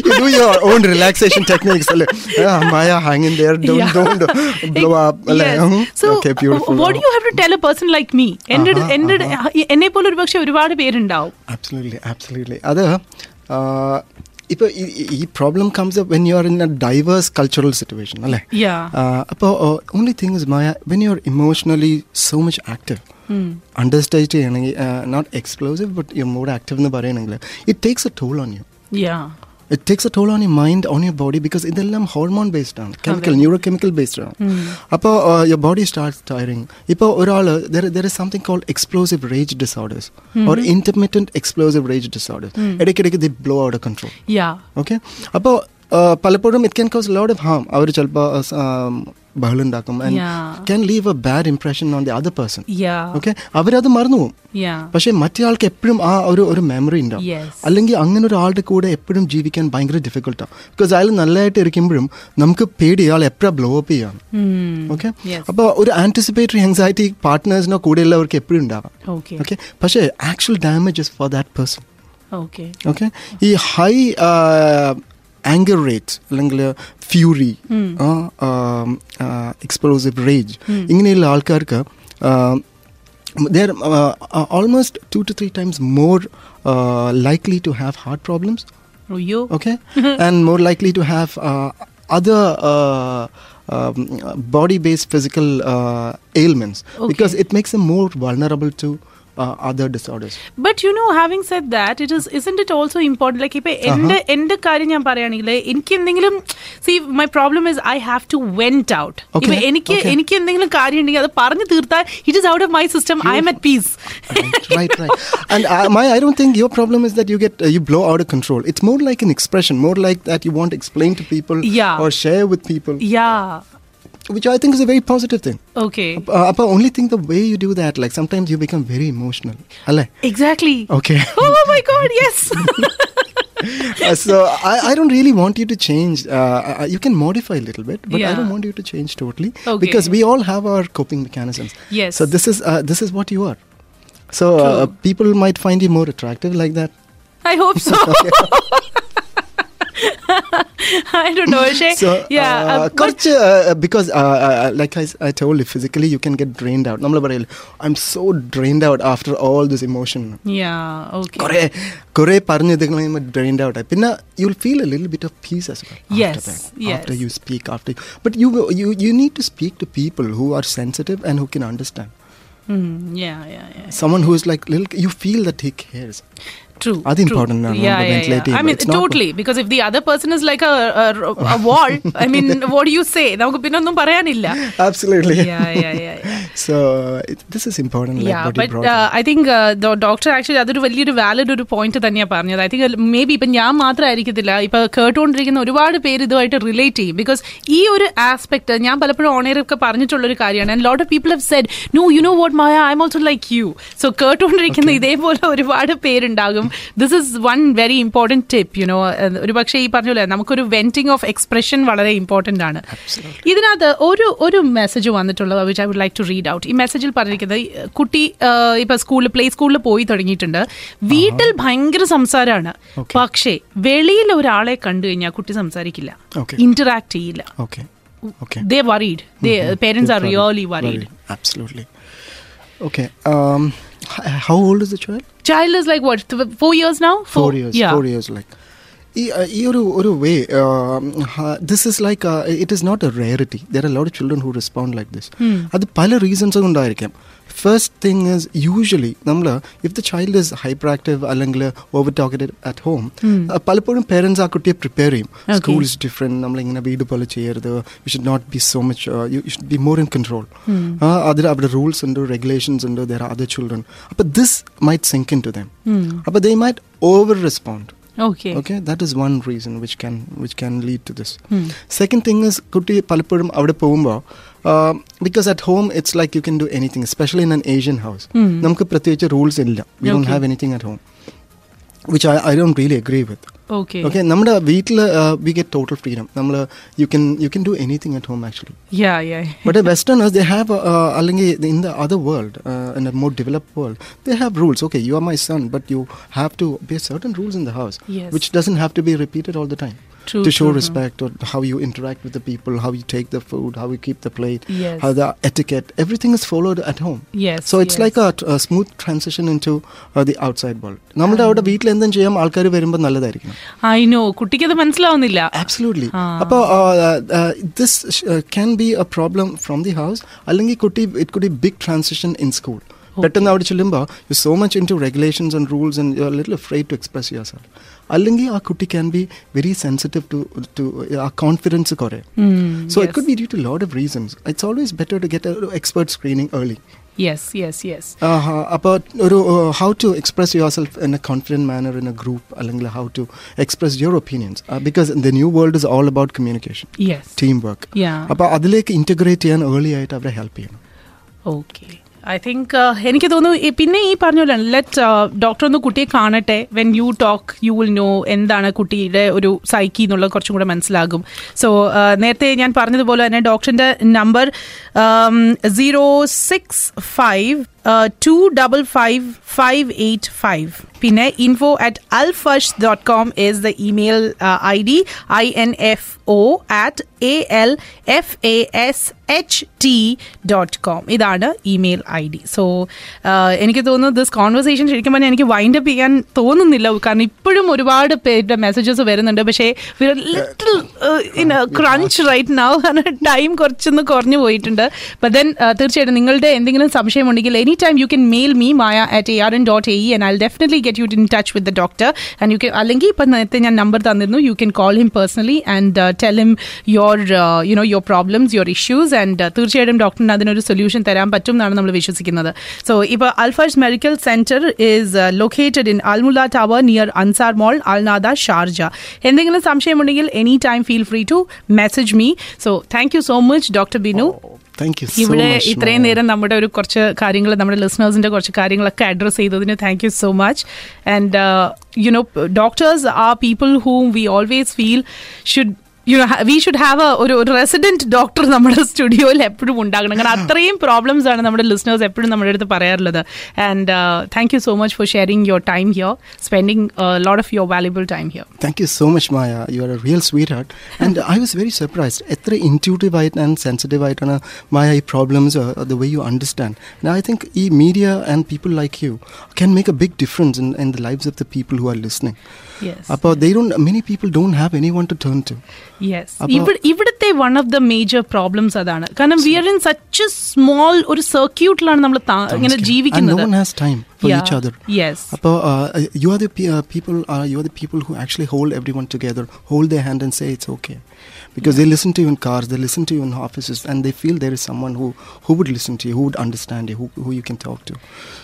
you do your own relaxation techniques. Like, yeah, Maya, hang in there. Don't, don't blow up. Like, hmm, so.
What you have to tell a person like me എന്റെ
ആഹാ,
എന്റെ എന്നെ പോലെ ഒരുപക്ഷെ ഒരുപാട് പേരുണ്ടാവും.
Absolutely, absolutely. അത് ഇപ്പോൾ ഈ problem comes when you are in a diverse cultural situation അല്ലേ?
Yeah.
അപ്പോൾ only thing is Maya when you are emotionally so much active understand ചെയ്യണമെങ്കിൽ not explosive but you more active എന്ന് പറയണമെങ്കിൽ it takes a toll on you
yeah
it takes a toll on you mind on your body because ഇതെല്ലാം hormone based ആണ്. Chemical neurochemical based ആണ് അപ്പോൾ your body start tiring ഇപ്പോൾ ഒരാൾ there is something called explosive rage disorders or intermediate explosive rage disorders ഇടയ്ക്കിടയ്ക്ക് the blow out control
yeah
okay അപ്പോൾ പലപ്പോഴും it can cause load of harm അവർ ചിലപ്പോൾ ബഹളം ഉണ്ടാക്കും and
Yeah.
Can leave a bad impression on the other
person.
Okay അവരത് മറന്നു പോകും പക്ഷെ മറ്റേയാൾക്ക് മറ്റേ ആൾക്ക് എപ്പോഴും ആ ഒരു ഒരു മെമ്മറി ഉണ്ടാവും. അല്ലെങ്കിൽ അങ്ങനെ ഒരാളുടെ കൂടെ എപ്പോഴും ജീവിക്കാൻ ഭയങ്കര ഡിഫിക്കൽട്ടാണ് ബിക്കോസ് അയാൾ നല്ലതായിട്ട് ഇരിക്കുമ്പോഴും നമുക്ക് പേടി അയാൾ എപ്പോഴാണ് ബ്ലോ അപ്പ് ചെയ്യാം
Hmm.
Okay
Yes.
അപ്പോൾ ഒരു ആന്റിസിപ്പേറ്ററി ആങ്സൈറ്റി പാർട്ട്നേഴ്സിനോ കൂടെയുള്ളവർക്ക് എപ്പോഴും ഉണ്ടാവാം
Okay.
ഓക്കെ പക്ഷേ actual damages for that person
Okay.
Okay ഈ ഹൈ ആങ്കർ റേറ്റ്സ് അല്ലെങ്കിൽ ഫ്യൂറി എക്സ്പ്ലോസീവ് റേജ് ഇങ്ങനെയുള്ള ആൾക്കാർക്ക് they are uh, uh, almost two to three times more uh, likely to have heart problems
Oh, you?
okay and more likely to have uh, other uh, um, body based physical uh, ailments because
Okay.
it makes them more vulnerable to uh, other disorders
But you know, having said that, it is isn't it also important? Like, if എന്റെ എന്റെ കാര്യം ഞാൻ പറയുകയാണെങ്കിൽ എനിക്ക് എന്തെങ്കിലും see my problem is I have to went
out
ഇപ്പൊ എനിക്ക്. എനിക്ക് എന്തെങ്കിലും കാര്യം ഉണ്ടെങ്കിൽ അത് പറഞ്ഞു തീർത്താൽ it is out of my system I am at peace
right, right, right. And uh, my, I don't think your problem is that you get uh, you blow out of control. It's more like an expression, more like that you want to explain to people
Yeah.
or share with people,
yeah
which I think is a very positive thing.
Okay.
Uh, but only thing the way you do that, like sometimes you become very emotional.
Exactly.
Okay.
Oh my God! Yes.
uh, so I, I don't really want you to change. Uh, uh you can modify a little bit, but
yeah.
I don't want you to change totally
okay.
because we all have our coping mechanisms.
Yes.
So this is uh, this is what you are. So uh, people might find you more attractive like that.
I hope so. I don't no പക്ഷേ
So,
യാ
uh, കുറച്ച്, uh, because uh, uh, like I, s- I told you, physically you can get drained out. നമ്മൾ പറയില്ല I'm so drained out after all this emotion.
Yeah okay
കുറേ കുറേ പറഞ്ഞത് കഴിയുമ്പോൾ drained out ആയി. പിന്നെ you'll feel a little bit of peace as well.
Yes,
After that.
yes.
After you speak, after but you you you need to speak to people who are sensitive and who can understand.
Yeah yeah yeah
Someone who is like little, you feel that he cares.
True.
അത് important ആണ്
Yeah, yeah,
ventilate
yeah. I mean, totally. Because if the other person is like a, a, a wall, I mean, what do you say?
Absolutely.
Yeah, yeah, yeah, yeah.
So it, this is important. Like
yeah, but uh, I think uh, the doctor actually അതൊരു വലിയൊരു valid ഒരു point തന്നെയാണ് പറഞ്ഞത് I think maybe ഇപ്പം ഞാൻ മാത്രമായിരിക്കത്തില്ല ഇപ്പൊ കേട്ടുകൊണ്ടിരിക്കുന്ന ഒരുപാട് പേര് ഇതുമായിട്ട് റിലേറ്റ് ചെയ്യും ബിക്കോസ് ഈ ഒരു ആസ്പെക്ട് ഞാൻ പലപ്പോഴും ഓണേറൊക്കെ പറഞ്ഞിട്ടുള്ള ഒരു കാര്യമാണ് and lot of people have said no you know what Maya I am also like you so കേട്ടുകൊണ്ടിരിക്കുന്ന ഇതേപോലെ ഒരുപാട് പേരുണ്ടാകും this is one very important tip you know ഒരു പക്ഷേ ഈ പറഞ്ഞ പോലെ നമുക്കൊരു വെന്റിംഗ് ഓഫ് എക്സ്പ്രഷൻ വളരെ ഇമ്പോർട്ടന്റ് ആണ്. ഇതിനകത്ത് ഒരു ഒരു മെസ്സേജ് വന്നിട്ടുള്ളത് which I would like to read out ഈ മെസ്സേജിൽ പറഞ്ഞിരിക്കുന്നത് കുട്ടി ആ, ഇപ്പൊ സ്കൂളിൽ പ്ലേ സ്കൂളിൽ പോയി തുടങ്ങിയിട്ടുണ്ട്. വീട്ടിൽ ഭയങ്കര സംസാരമാണ് പക്ഷേ വെളിയിൽ ഒരാളെ കണ്ടു കഴിഞ്ഞാൽ കുട്ടി സംസാരിക്കില്ല. ഇന്ററാക്ട് ചെയ്യില്ല. They worried parents are really
worried. Um, h- how old is the child
is like what th- four years now?
Four, four? years yeah. four years like. ഈ ഈ ഒരു ഒരു way this is like it is not a rarity there are lot children who respond like this അത് പല reasons കൊണ്ടായിരിക്കാം first thing is usually നമ്മൾ if the child is hyperactive അല്ലെങ്കിൽ over ടോക്കറ്റഡ് at home പലപ്പോഴും പേരൻസ് ആ കുട്ടിയെ prepare ചെയ്യും.
Okay.
School is different നമ്മളിങ്ങനെ വീട് പോലെ ചെയ്യരുത്. You should not be so much you should be more in control അതിൽ അവിടെ റൂൾസ് ഉണ്ട് റെഗുലേഷൻസ് ഉണ്ട് ദർ ആർ അതർ ചിൽഡ്രൻ അപ്പോൾ this might sink into them അപ്പോൾ they might over respond
okay
okay that is one reason which can which can lead to this. Second thing is കുട്ടി പലപ്പോഴും അവിടെ പോകുമ്പോൾ because at home it's like you can do anything especially in an Asian house നമുക്ക് പ്രത്യേകിച്ച് rules ഇല്ല. We don't
Okay.
Have anything at home which I I don't really agree with
okay
okay നമ്മുടെ വീട്ടിൽ we get total freedom നമ്മൾ you can you can do anything at home actually
yeah yeah
But the Westerners, they have, uh, അല്ലെങ്കിൽ in the other world, uh, in a more developed world, they have rules. Okay, you are my son, but you have to be certain rules in the house,
Yes.
which doesn't have to be repeated all the time.
True,
to show
true, true.
respect or how you interact with the people, how you take the food, how you keep the plate,
Yes.
how the etiquette, everything is followed at home.
Yes,
So it's
yes.
like a, a smooth transition into uh, the outside world. നമ്മുടെ അവിടെ വീട്ടിൽ എന്തും ചെയ്യാം ആൾക്കാർ വരുമ്പോൾ നല്ലതായിരിക്കണം
I know കുട്ടിക്ക് അത് മനസ്സിലാവുന്നില്ല
ആബ്സലൂട്ട്ലി
Ah.
അപ്പോൾ this can be a problem from the house അല്ലെങ്കിൽ കുട്ടി it could be big transition in school പെട്ടെന്ന് അവിടെ ചെല്ലുമ്പോൾ you so much into regulations and rules and you are little fried to express yourself അല്ലെങ്കിൽ ആ കുട്ടി can be very sensitive to to ആ confidence കുറേ so it could be due to lot of reasons it's always better to get expert screening early
yes yes yes
uh, about ഒരു, uh, how to express yourself in a confident manner in a group അല്ലെങ്കിൽ how to express your opinions. Uh, because the new world is all about communication.
Yes
teamwork.
Yeah
അപ്പോൾ അതിലേക്ക് integrate ചെയ്യാൻ early ആയിട്ട് അവരെ help ചെയ്യണം
okay I think എനിക്ക് തോന്നുന്നു പിന്നെ ഈ പറഞ്ഞ പോലെ ലെറ്റ് ഡോക്ടർ ഒന്ന് കുട്ടിയെ കാണട്ടെ. When you talk you will know എന്താണ് കുട്ടിയുടെ ഒരു സൈക്കി എന്നുള്ളത് കുറച്ചും കൂടെ മനസ്സിലാകും. സോ നേരത്തെ ഞാൻ പറഞ്ഞതുപോലെ തന്നെ ഡോക്ടറിന്റെ number zero six five two double five five eight five പിന്നെ info at Alfash dot com is the email ID I N F O at A L F A S H T dot dot com ഇതാണ് email I D so എനിക്ക് തോന്നുന്നു this conversation ശരിക്കും പറഞ്ഞാൽ എനിക്ക് wind up ചെയ്യാൻ തോന്നുന്നില്ല. കാരണം ഇപ്പോഴും ഒരുപാട് പേരുടെ മെസ്സേജസ് വരുന്നുണ്ട്. പക്ഷേ ലിറ്റിൽ ക്രഞ്ച് റൈറ്റ് നൗ കാരണം ടൈം കുറച്ചൊന്ന് കുറഞ്ഞു പോയിട്ടുണ്ട്. ബട്ട് ദെൻ തീർച്ചയായിട്ടും നിങ്ങളുടെ എന്തെങ്കിലും സംശയമുണ്ടെങ്കിൽ any time you can mail me Maya at A R N dot A and I definitely get you in touch with the doctor and you K അല്ലെങ്കിൽ ഇപ്പം നേരത്തെ ഞാൻ നമ്പർ തന്നിരുന്നു. You can call him personally and tell him your you know your problems your issues and തീർച്ചയായിട്ടും ഡോക്ടറിന് അതിനൊരു solution തരാൻ പറ്റും എന്നാണ് നമ്മൾ വിശ്വസിക്കുന്നത്. സോ ഇപ്പോൾ Alfash medical centre is located in Al Mulla tower near Ansar mall Al Nahda Sharjah എന്തെങ്കിലും സംശയമുണ്ടെങ്കിൽ any time feel free to message me so thank you so much doctor
Binu thank you
ഇവിടെ ഇത്രയും നേരം നമ്മുടെ ഒരു കുറച്ച് കാര്യങ്ങൾ നമ്മുടെ ലിസണേഴ്സിന്റെ കുറച്ച് കാര്യങ്ങളൊക്കെ അഡ്രസ് ചെയ്തതിന് thank you so much and you know doctors are people whom we always feel should you we should have a ഒരു ഒരു റെസിഡന്റ് ഡോക്ടർ നമ്മുടെ സ്റ്റുഡിയോയിൽ എപ്പോഴും ഉണ്ടാകണം. കാരണം അത്രയും പ്രോബ്ലംസ് ആണ് നമ്മുടെ ലിസണേഴ്സ് എപ്പോഴും നമ്മുടെ അടുത്ത് പറയാറുള്ളത്. And thank you so much for sharing your time here spending lot of your valuable time
here thank you so much Maya you are a real sweetheart and I was very surprised എത്ര intuitive ആയിട്ട് and sensitive ആയിട്ടാണ് മായ ഈ problems the way you understand I think ഈ media and people like you can make a big difference in in the lifes of the people who are listening
yes
അപ്പോൾ they don't many people don't have any one to turn to
yes
അപ്പൊ-
ഇവിടെ ഇവിടുത്തെ one of the major problems അതാണ് കാരണം we are in such small ഒരു സർക്യൂട്ടിലാണ് നമ്മൾ ഇങ്ങനെ
and no
ജീവിക്കുന്നത്
one has time for each other
yes
അപ്പോൾ you are the pe- uh, people uh, you are the people who actually hold everyone together hold their hand and say it's okay because they listen to you in cars they listen to you in offices and they feel there is someone who who would listen to you who would understand you who, who you can talk to.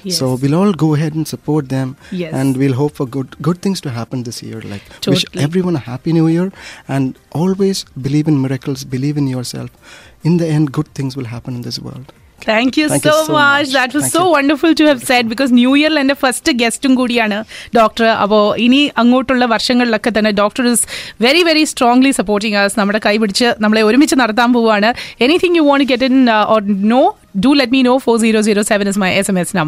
Yes.
so we'll all go ahead and support them
Yes.
and we'll hope for good good things to happen this year. Like wish everyone a happy new year and always believe in miracles believe in yourself. In the end good things will happen in this world
thank you
Thank
so
you so
much
much.
That was
Thank
so
you.
Wonderful to have said because new ഇയറിൽ എന്റെ first ഗസ്റ്റും കൂടിയാണ് doctor അപ്പോൾ ഇനി അങ്ങോട്ടുള്ള വർഷങ്ങളിലൊക്കെ തന്നെ doctor is very very strongly supporting us നമ്മുടെ കൈ പിടിച്ച് നമ്മളെ ഒരുമിച്ച് നടത്താൻ പോവുകയാണ്. Anything you want get in or know do let me know four zero zero seven is my S M S number